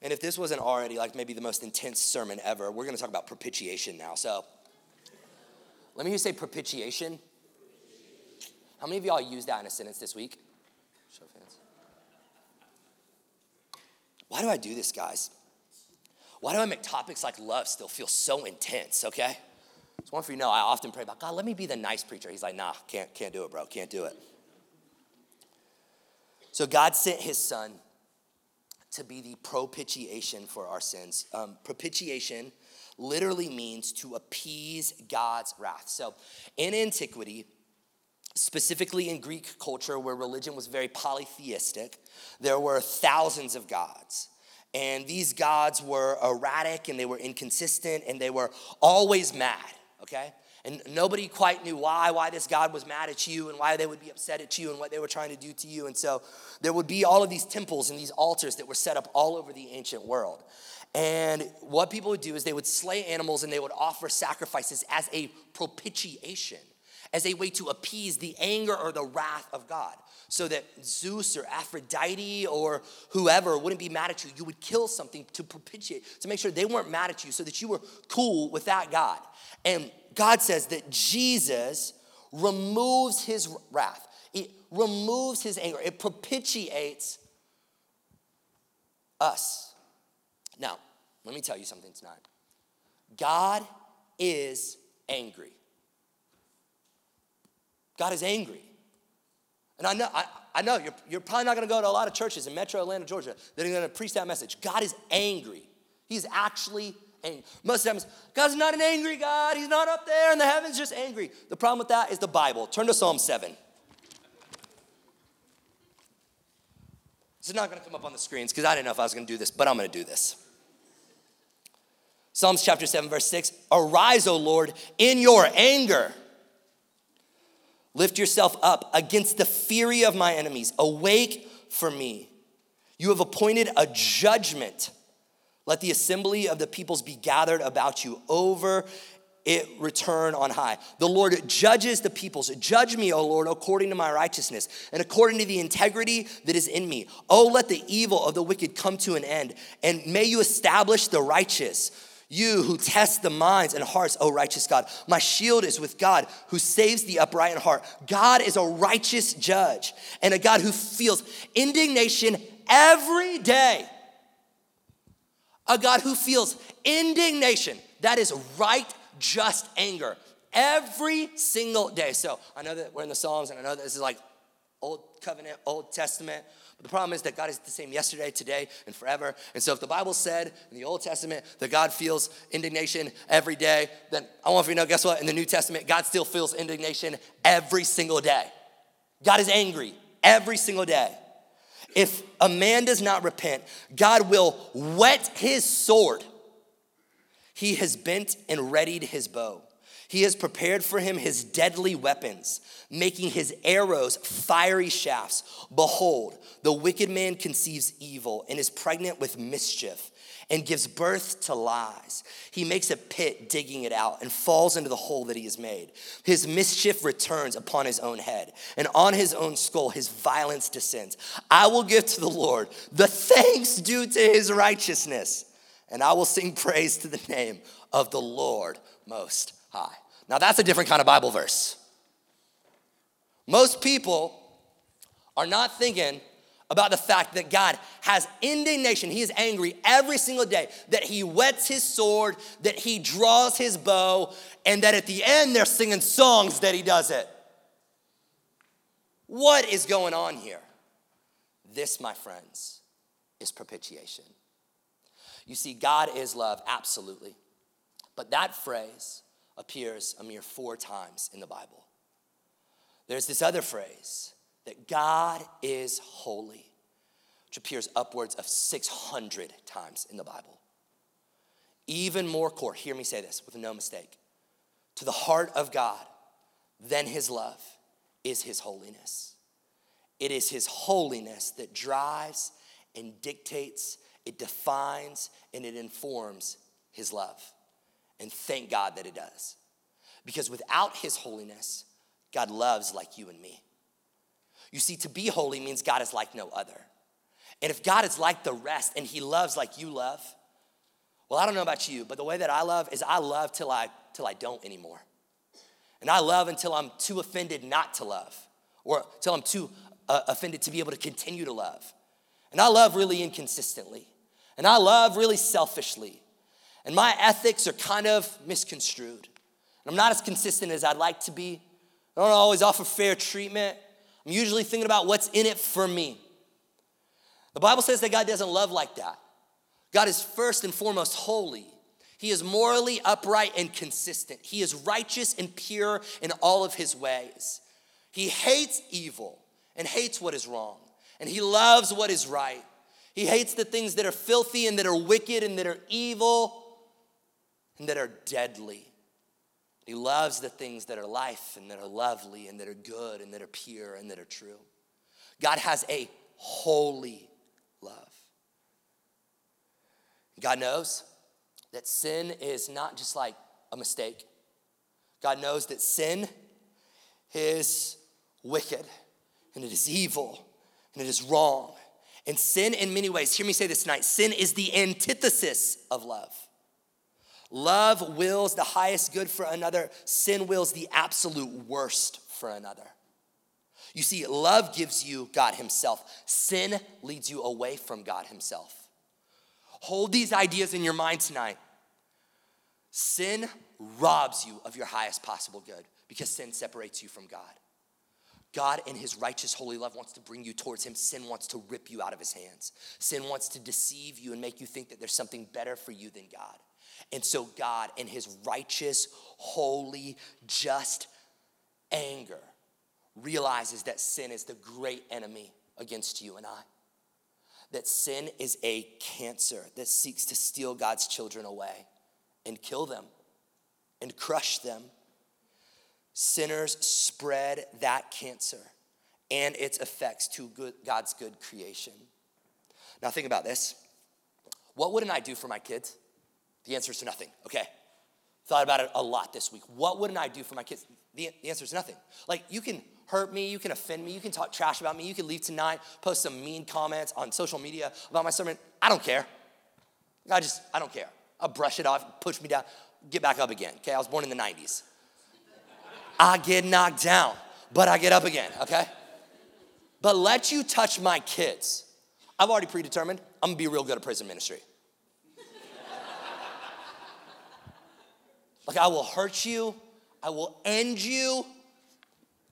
And if this wasn't already like maybe the most intense sermon ever, we're going to talk about propitiation now. So let me just say propitiation. How many of y'all used that in a sentence this week? Show of hands. Why do I do this, guys? Why do I make topics like love still feel so intense, okay? It's one for you know, I often pray about, God, let me be the nice preacher. He's like, nah, can't, can't do it, bro, can't do it. So God sent his son to be the propitiation for our sins. Um, propitiation literally means to appease God's wrath. So in antiquity, specifically in Greek culture where religion was very polytheistic, there were thousands of gods. And these gods were erratic and they were inconsistent and they were always mad, okay? And nobody quite knew why, why this God was mad at you and why they would be upset at you and what they were trying to do to you. And so there would be all of these temples and these altars that were set up all over the ancient world. And what people would do is they would slay animals and they would offer sacrifices as a propitiation as a way to appease the anger or the wrath of God. So that Zeus or Aphrodite or whoever wouldn't be mad at you. You would kill something to propitiate, to make sure they weren't mad at you, so that you were cool with that God. And God says that Jesus removes his wrath, it removes his anger, it propitiates us. Let me tell you something tonight. God is angry. God is angry. And I know, I, I know you're, you're probably not going to go to a lot of churches in metro Atlanta, Georgia that are going to preach that message. God is angry. He's actually angry. Most times, God's not an angry God. He's not up there in the heavens just angry. The problem with that is the Bible. Turn to Psalm 7. This is not going to come up on the screens because I didn't know if I was going to do this, but I'm going to do this. Psalms chapter 7, verse 6 Arise, O Lord, in your anger Lift yourself up against the fury of my enemies. Awake for me. You have appointed a judgment. Let the assembly of the peoples be gathered about you. Over it return on high. The Lord judges the peoples. Judge me, O Lord, according to my righteousness and according to the integrity that is in me. Oh, let the evil of the wicked come to an end, and may you establish the righteous. You who test the minds and hearts, O righteous God. My shield is with God who saves the upright in heart. God is a righteous judge and a God who feels indignation every day. A God who feels indignation. That is right just anger every single day. So I know that we're in the Psalms and I know that this is like Old Covenant, Old Testament. But the problem is that God is the same yesterday, today, and forever. And so if the Bible said in the Old Testament that God feels indignation every day, then I want you to know, guess what? In the New Testament, God still feels indignation every single day. God is angry every single day. If a man does not repent, God will whet his sword he has bent and readied his bow. He has prepared for him his deadly weapons, making his arrows fiery shafts. Behold, the wicked man conceives evil and is pregnant with mischief and gives birth to lies. He makes a pit, digging it out, and falls into the hole that he has made. His mischief returns upon his own head, and on his own skull his violence descends. I will give to the Lord the thanks due to his righteousness and I will sing praise to the name of the Lord Most High. Now, that's a different kind of Bible verse. Most people are not thinking about the fact that God has indignation. He is angry every single day, that He whets His sword, that He draws His bow, and that at the end they're singing songs that He does it. What is going on here? This, my friends, is propitiation. You see, God is love, absolutely. But that phrase appears a mere four times in the Bible. There's this other phrase that God is holy, which appears upwards of 600 times in the Bible. Even more core, hear me say this with no mistake. To the heart of God, than his love is his holiness. It is his holiness that drives and dictates it defines and it informs his love. And thank God that it does. Because without his holiness, God loves like you and me. You see, to be holy means God is like no other. And if God is like the rest and he loves like you love, well, I don't know about you, but the way that I love is I love till I till I don't anymore. And I love until I'm too offended not to love, or till I'm too uh, offended to be able to continue to love. And I love really inconsistently. And I love really selfishly. And my ethics are kind of misconstrued. I'm not as consistent as I'd like to be. I don't always offer fair treatment. I'm usually thinking about what's in it for me. The Bible says that God doesn't love like that. God is first and foremost holy. He is morally upright and consistent. He is righteous and pure in all of his ways. He hates evil and hates what is wrong and he loves what is right. He hates the things that are filthy and that are wicked and that are evil and that are deadly. He loves the things that are life and that are lovely and that are good and that are pure and that are true. God has a holy love. God knows that sin is not just like a mistake. God knows that sin is wicked and it is evil and it is wrong. And sin, in many ways, hear me say this tonight sin is the antithesis of love. Love wills the highest good for another, sin wills the absolute worst for another. You see, love gives you God Himself, sin leads you away from God Himself. Hold these ideas in your mind tonight. Sin robs you of your highest possible good because sin separates you from God. God, in his righteous, holy love, wants to bring you towards him. Sin wants to rip you out of his hands. Sin wants to deceive you and make you think that there's something better for you than God. And so, God, in his righteous, holy, just anger, realizes that sin is the great enemy against you and I. That sin is a cancer that seeks to steal God's children away and kill them and crush them sinners spread that cancer and its effects to good, God's good creation. Now, think about this. What wouldn't I do for my kids? The answer is to nothing, okay? thought about it a lot this week. What wouldn't I do for my kids? The, the answer is nothing. Like, you can hurt me, you can offend me, you can talk trash about me, you can leave tonight, post some mean comments on social media about my sermon. I don't care. I just, I don't care. I'll brush it off, push me down, get back up again. Okay, I was born in the 90s. I get knocked down, but I get up again, okay? But let you touch my kids. I've already predetermined I'm gonna be real good at prison ministry. Like, I will hurt you, I will end you,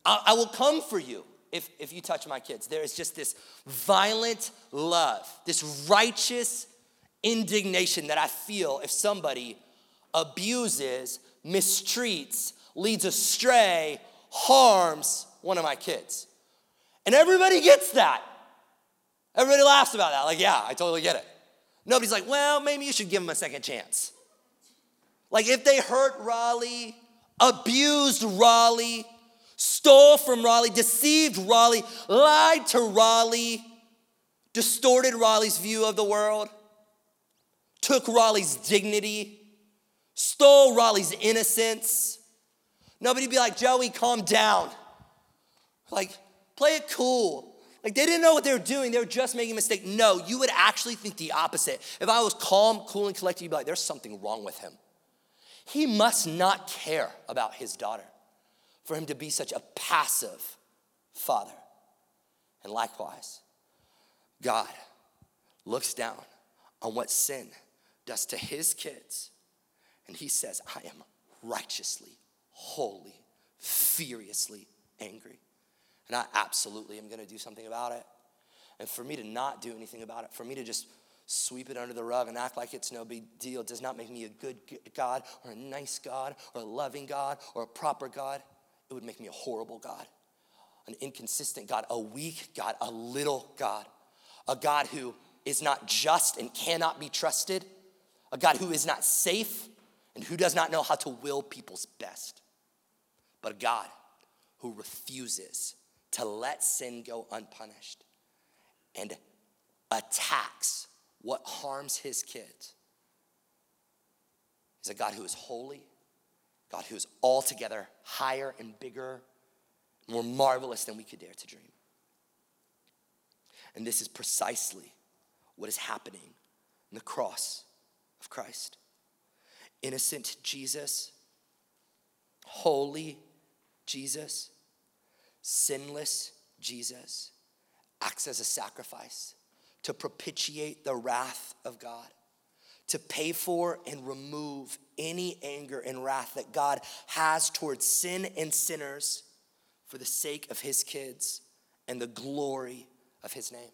I, I will come for you if, if you touch my kids. There is just this violent love, this righteous indignation that I feel if somebody abuses, mistreats, leads astray, harms one of my kids. And everybody gets that. Everybody laughs about that. Like, yeah, I totally get it. Nobody's like, well, maybe you should give them a second chance. Like, if they hurt Raleigh, abused Raleigh, stole from Raleigh, deceived Raleigh, lied to Raleigh, distorted Raleigh's view of the world, took Raleigh's dignity, stole Raleigh's innocence. Nobody'd be like, Joey, calm down. Like, play it cool. Like, they didn't know what they were doing. They were just making a mistake. No, you would actually think the opposite. If I was calm, cool, and collected, you'd be like, there's something wrong with him. He must not care about his daughter for him to be such a passive father. And likewise, God looks down on what sin does to his kids, and he says, I am righteously, holy, furiously angry. And I absolutely am gonna do something about it. And for me to not do anything about it, for me to just sweep it under the rug and act like it's no big deal. Does not make me a good God or a nice God or a loving God or a proper God. It would make me a horrible God, an inconsistent God, a weak God, a little God, a God who is not just and cannot be trusted, a God who is not safe and who does not know how to will people's best, but a God who refuses to let sin go unpunished and attacks what harms his kids. He's a God who is holy God who is altogether higher and bigger, more marvelous than we could dare to dream. And this is precisely what is happening in the cross of Christ. Innocent Jesus, holy Jesus, sinless Jesus acts as a sacrifice to propitiate the wrath of God to pay for and remove any anger and wrath that God has towards sin and sinners for the sake of his kids and the glory of his name.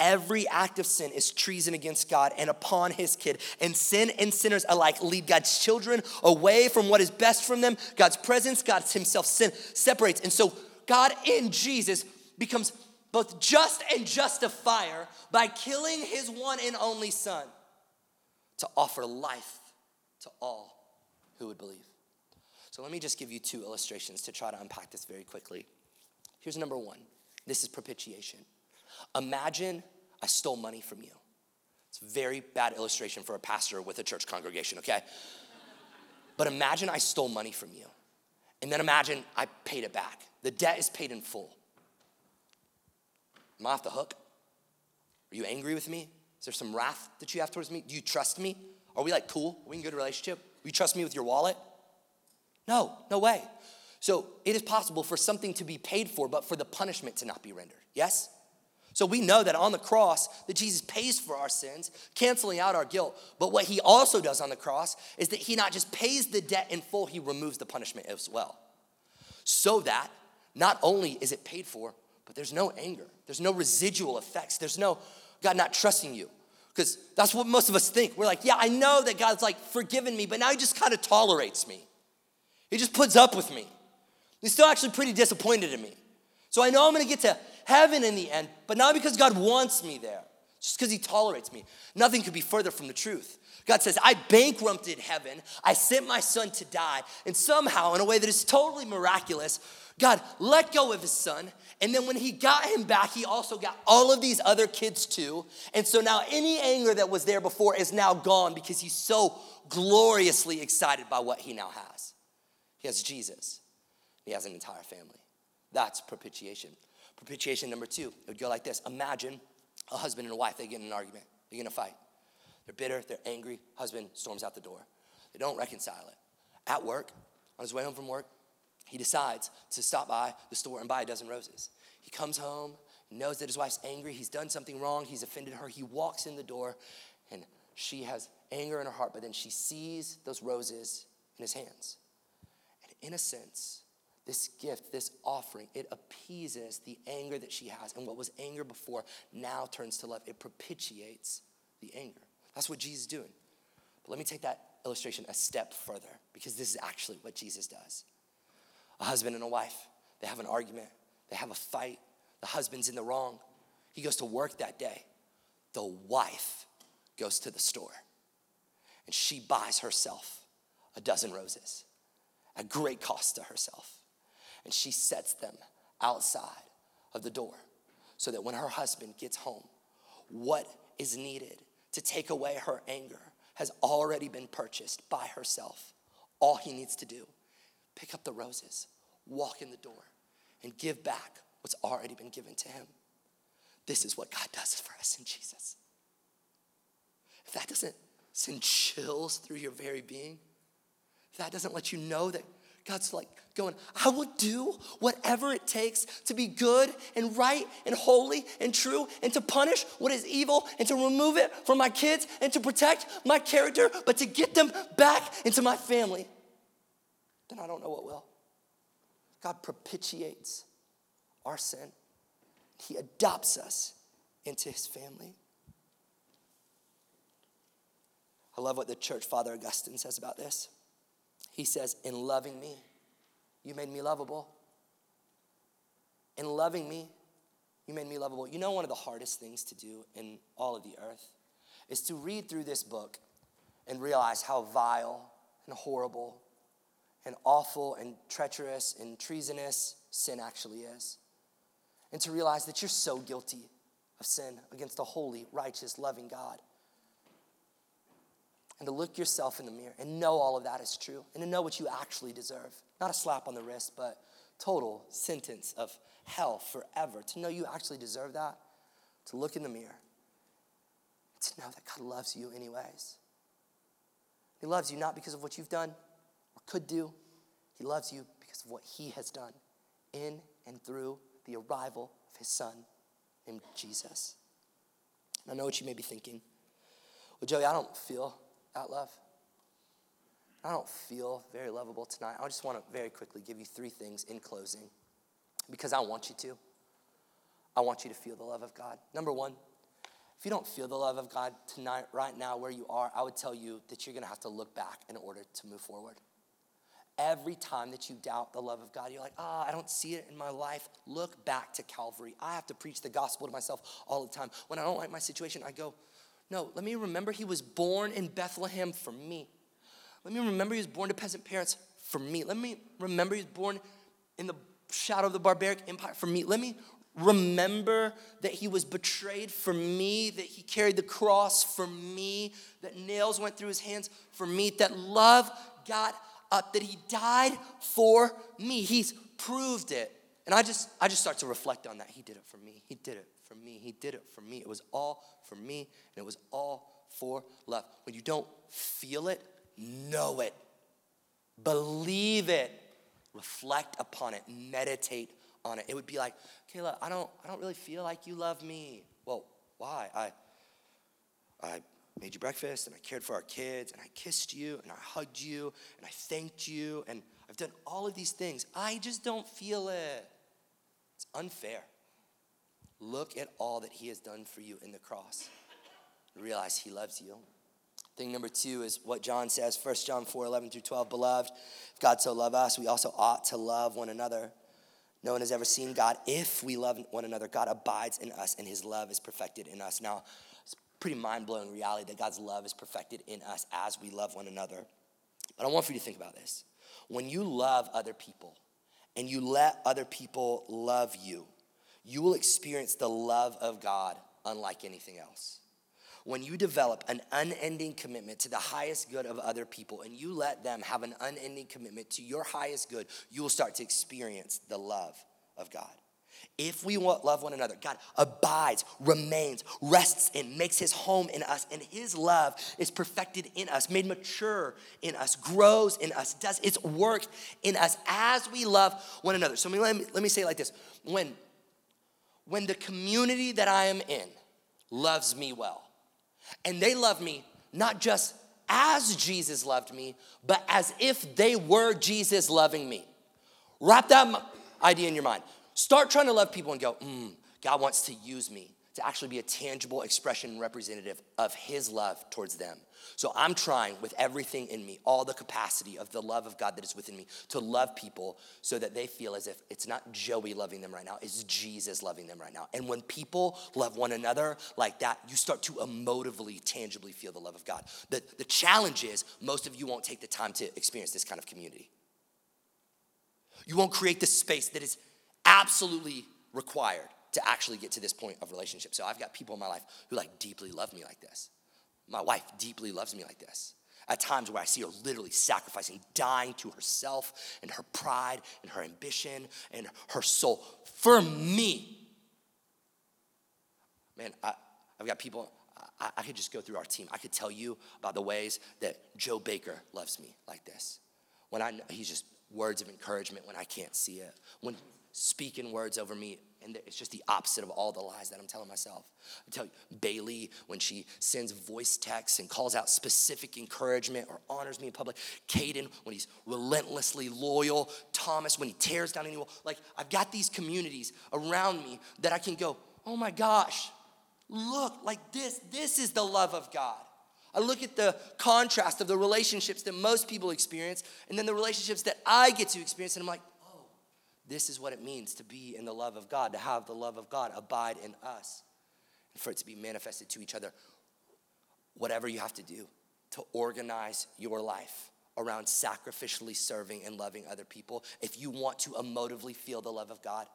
Every act of sin is treason against God and upon his kid. And sin and sinners alike lead God's children away from what is best from them. God's presence, God himself sin separates. And so God in Jesus becomes both just and justifier by killing his one and only son to offer life to all who would believe. So let me just give you two illustrations to try to unpack this very quickly. Here's number one this is propitiation. Imagine I stole money from you. It's a very bad illustration for a pastor with a church congregation, okay? but imagine I stole money from you. And then imagine I paid it back. The debt is paid in full. Am I off the hook? Are you angry with me? Is there some wrath that you have towards me? Do you trust me? Are we like cool? Are we in a good relationship? Will you trust me with your wallet? No, no way. So it is possible for something to be paid for, but for the punishment to not be rendered. Yes? So we know that on the cross that Jesus pays for our sins, canceling out our guilt. But what he also does on the cross is that he not just pays the debt in full, he removes the punishment as well. So that not only is it paid for, but there's no anger, there's no residual effects, there's no God not trusting you. Because that's what most of us think. We're like, yeah, I know that God's like forgiven me, but now he just kind of tolerates me. He just puts up with me. He's still actually pretty disappointed in me. So I know I'm gonna get to heaven in the end, but not because God wants me there, just because he tolerates me. Nothing could be further from the truth. God says, I bankrupted heaven, I sent my son to die, and somehow, in a way that is totally miraculous, God let go of his son. And then when he got him back, he also got all of these other kids too. And so now any anger that was there before is now gone because he's so gloriously excited by what he now has. He has Jesus, he has an entire family. That's propitiation. Propitiation number two, it would go like this Imagine a husband and a wife, they get in an argument, they get in a fight. They're bitter, they're angry. Husband storms out the door. They don't reconcile it. At work, on his way home from work, he decides to stop by the store and buy a dozen roses. He comes home, knows that his wife's angry, he's done something wrong, he's offended her. He walks in the door, and she has anger in her heart, but then she sees those roses in his hands. And in a sense, this gift, this offering, it appeases the anger that she has. And what was anger before now turns to love. It propitiates the anger. That's what Jesus is doing. But let me take that illustration a step further because this is actually what Jesus does. A husband and a wife, they have an argument, they have a fight. The husband's in the wrong. He goes to work that day. The wife goes to the store and she buys herself a dozen roses at great cost to herself. And she sets them outside of the door so that when her husband gets home, what is needed to take away her anger has already been purchased by herself. All he needs to do, pick up the roses, walk in the door, and give back what's already been given to him. This is what God does for us in Jesus. If that doesn't send chills through your very being, if that doesn't let you know that God's like going, I will do whatever it takes to be good and right and holy and true and to punish what is evil and to remove it from my kids and to protect my character, but to get them back into my family. Then I don't know what will. God propitiates our sin, He adopts us into His family. I love what the church father Augustine says about this. He says, In loving me, you made me lovable. In loving me, you made me lovable. You know, one of the hardest things to do in all of the earth is to read through this book and realize how vile and horrible and awful and treacherous and treasonous sin actually is. And to realize that you're so guilty of sin against a holy, righteous, loving God and to look yourself in the mirror and know all of that is true and to know what you actually deserve. Not a slap on the wrist, but total sentence of hell forever. To know you actually deserve that, to look in the mirror, to know that God loves you anyways. He loves you not because of what you've done could do, He loves you because of what He has done in and through the arrival of His Son named Jesus. And I know what you may be thinking. Well, Joey, I don't feel that love. I don't feel very lovable tonight. I just want to very quickly give you three things in closing because I want you to. I want you to feel the love of God. Number one, if you don't feel the love of God tonight, right now, where you are, I would tell you that you're going to have to look back in order to move forward. Every time that you doubt the love of God, you're like, ah, oh, I don't see it in my life. Look back to Calvary. I have to preach the gospel to myself all the time. When I don't like my situation, I go, no, let me remember he was born in Bethlehem for me. Let me remember he was born to peasant parents for me. Let me remember he was born in the shadow of the barbaric empire for me. Let me remember that he was betrayed for me, that he carried the cross for me, that nails went through his hands for me, that love got up, that he died for me. He's proved it. And I just I just start to reflect on that. He did it for me. He did it for me. He did it for me. It was all for me, and it was all for love. When you don't feel it, know it, believe it, reflect upon it, meditate on it. It would be like, Kayla, I don't, I don't really feel like you love me. Well, why? I, I made you breakfast and I cared for our kids and I kissed you and I hugged you and I thanked you and I've done all of these things. I just don't feel it. It's unfair. Look at all that he has done for you in the cross. Realize he loves you. Thing number two is what John says, 1 John 4 11 through 12. Beloved, if God so loved us, we also ought to love one another. No one has ever seen God. If we love one another, God abides in us and his love is perfected in us. Now, pretty mind blowing reality that God's love is perfected in us as we love one another. But I want for you to think about this. When you love other people and you let other people love you, you will experience the love of God unlike anything else. When you develop an unending commitment to the highest good of other people and you let them have an unending commitment to your highest good, you will start to experience the love of God. If we love one another, God abides, remains, rests in, makes his home in us, and his love is perfected in us, made mature in us, grows in us, does its work in us as we love one another. So let me, let me say it like this when, when the community that I am in loves me well, and they love me not just as Jesus loved me, but as if they were Jesus loving me. Wrap that idea in your mind. Start trying to love people and go, mm, God wants to use me to actually be a tangible expression representative of His love towards them. So I'm trying with everything in me, all the capacity of the love of God that is within me, to love people so that they feel as if it's not Joey loving them right now, it's Jesus loving them right now. And when people love one another like that, you start to emotively, tangibly feel the love of God. The, the challenge is most of you won't take the time to experience this kind of community. You won't create the space that is absolutely required to actually get to this point of relationship. So I've got people in my life who like deeply love me like this. My wife deeply loves me like this. At times where I see her literally sacrificing, dying to herself and her pride and her ambition and her soul for me. Man, I, have got people, I, I could just go through our team. I could tell you about the ways that Joe Baker loves me like this. When I, he's just words of encouragement when I can't see it. When speaking words over me and it's just the opposite of all the lies that I'm telling myself. I tell you, Bailey, when she sends voice texts and calls out specific encouragement or honors me in public. Caden, when he's relentlessly loyal. Thomas, when he tears down any wall. Like, I've got these communities around me that I can go, oh my gosh, look, like this, this is the love of God. I look at the contrast of the relationships that most people experience and then the relationships that I get to experience, and I'm like, this is what it means to be in the love of God, to have the love of God abide in us, and for it to be manifested to each other. Whatever you have to do to organize your life around sacrificially serving and loving other people, if you want to emotively feel the love of God,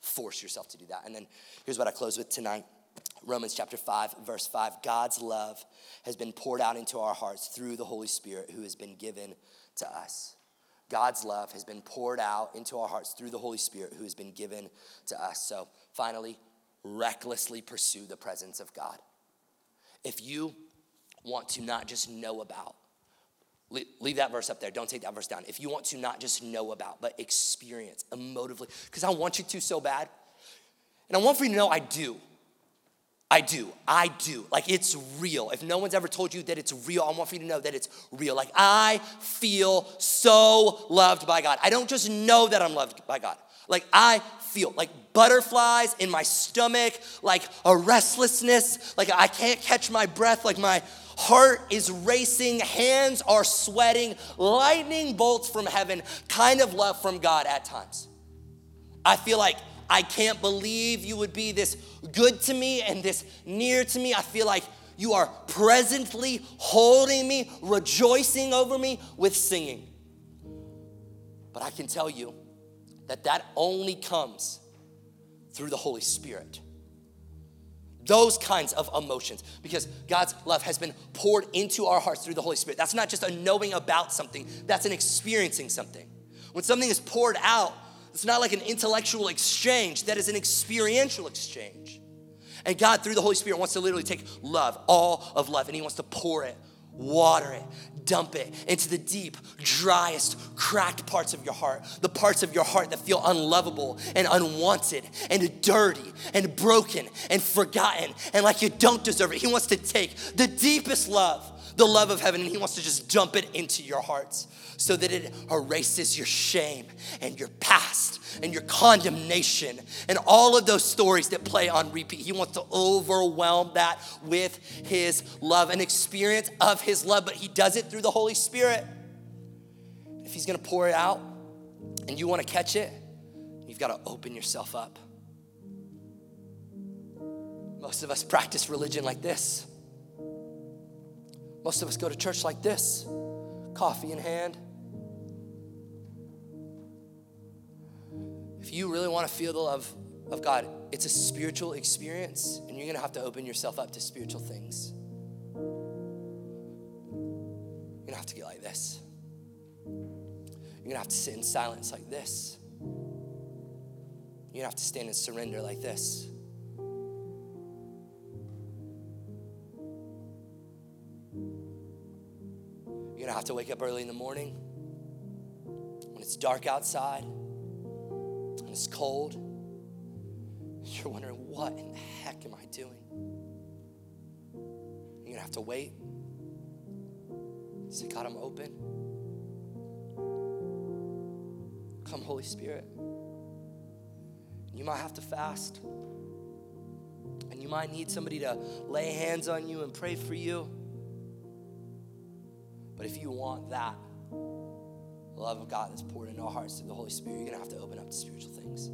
force yourself to do that. And then here's what I close with tonight. Romans chapter 5, verse 5 God's love has been poured out into our hearts through the Holy Spirit who has been given to us. God's love has been poured out into our hearts through the Holy Spirit who has been given to us. So, finally, recklessly pursue the presence of God. If you want to not just know about, leave that verse up there. Don't take that verse down. If you want to not just know about, but experience emotively, because I want you to so bad. And I want for you to know I do. I do. I do. Like it's real. If no one's ever told you that it's real, I want for you to know that it's real. Like I feel so loved by God. I don't just know that I'm loved by God. Like I feel like butterflies in my stomach, like a restlessness, like I can't catch my breath, like my heart is racing, hands are sweating, lightning bolts from heaven, kind of love from God at times. I feel like I can't believe you would be this good to me and this near to me. I feel like you are presently holding me, rejoicing over me with singing. But I can tell you that that only comes through the Holy Spirit. Those kinds of emotions, because God's love has been poured into our hearts through the Holy Spirit. That's not just a knowing about something, that's an experiencing something. When something is poured out, it's not like an intellectual exchange, that is an experiential exchange. And God, through the Holy Spirit, wants to literally take love, all of love, and He wants to pour it, water it, dump it into the deep, driest, cracked parts of your heart, the parts of your heart that feel unlovable and unwanted and dirty and broken and forgotten and like you don't deserve it. He wants to take the deepest love, the love of heaven, and He wants to just dump it into your hearts so that it erases your shame and your past and your condemnation and all of those stories that play on repeat. He wants to overwhelm that with His love, an experience of His love, but He does it through the Holy Spirit. If He's gonna pour it out and you wanna catch it, you've gotta open yourself up. Most of us practice religion like this. Most of us go to church like this coffee in hand. if you really want to feel the love of God, it's a spiritual experience, and you're gonna have to open yourself up to spiritual things. You're gonna have to get like this. You're gonna have to sit in silence like this. You're gonna have to stand and surrender like this. You're gonna have to wake up early in the morning when it's dark outside and it's cold. You're wondering, what in the heck am I doing? You're gonna have to wait. Say, God, I'm open. Come, Holy Spirit. You might have to fast. And you might need somebody to lay hands on you and pray for you. But if you want that, love of God that's poured into our hearts through the Holy Spirit, you're gonna have to open up to spiritual things.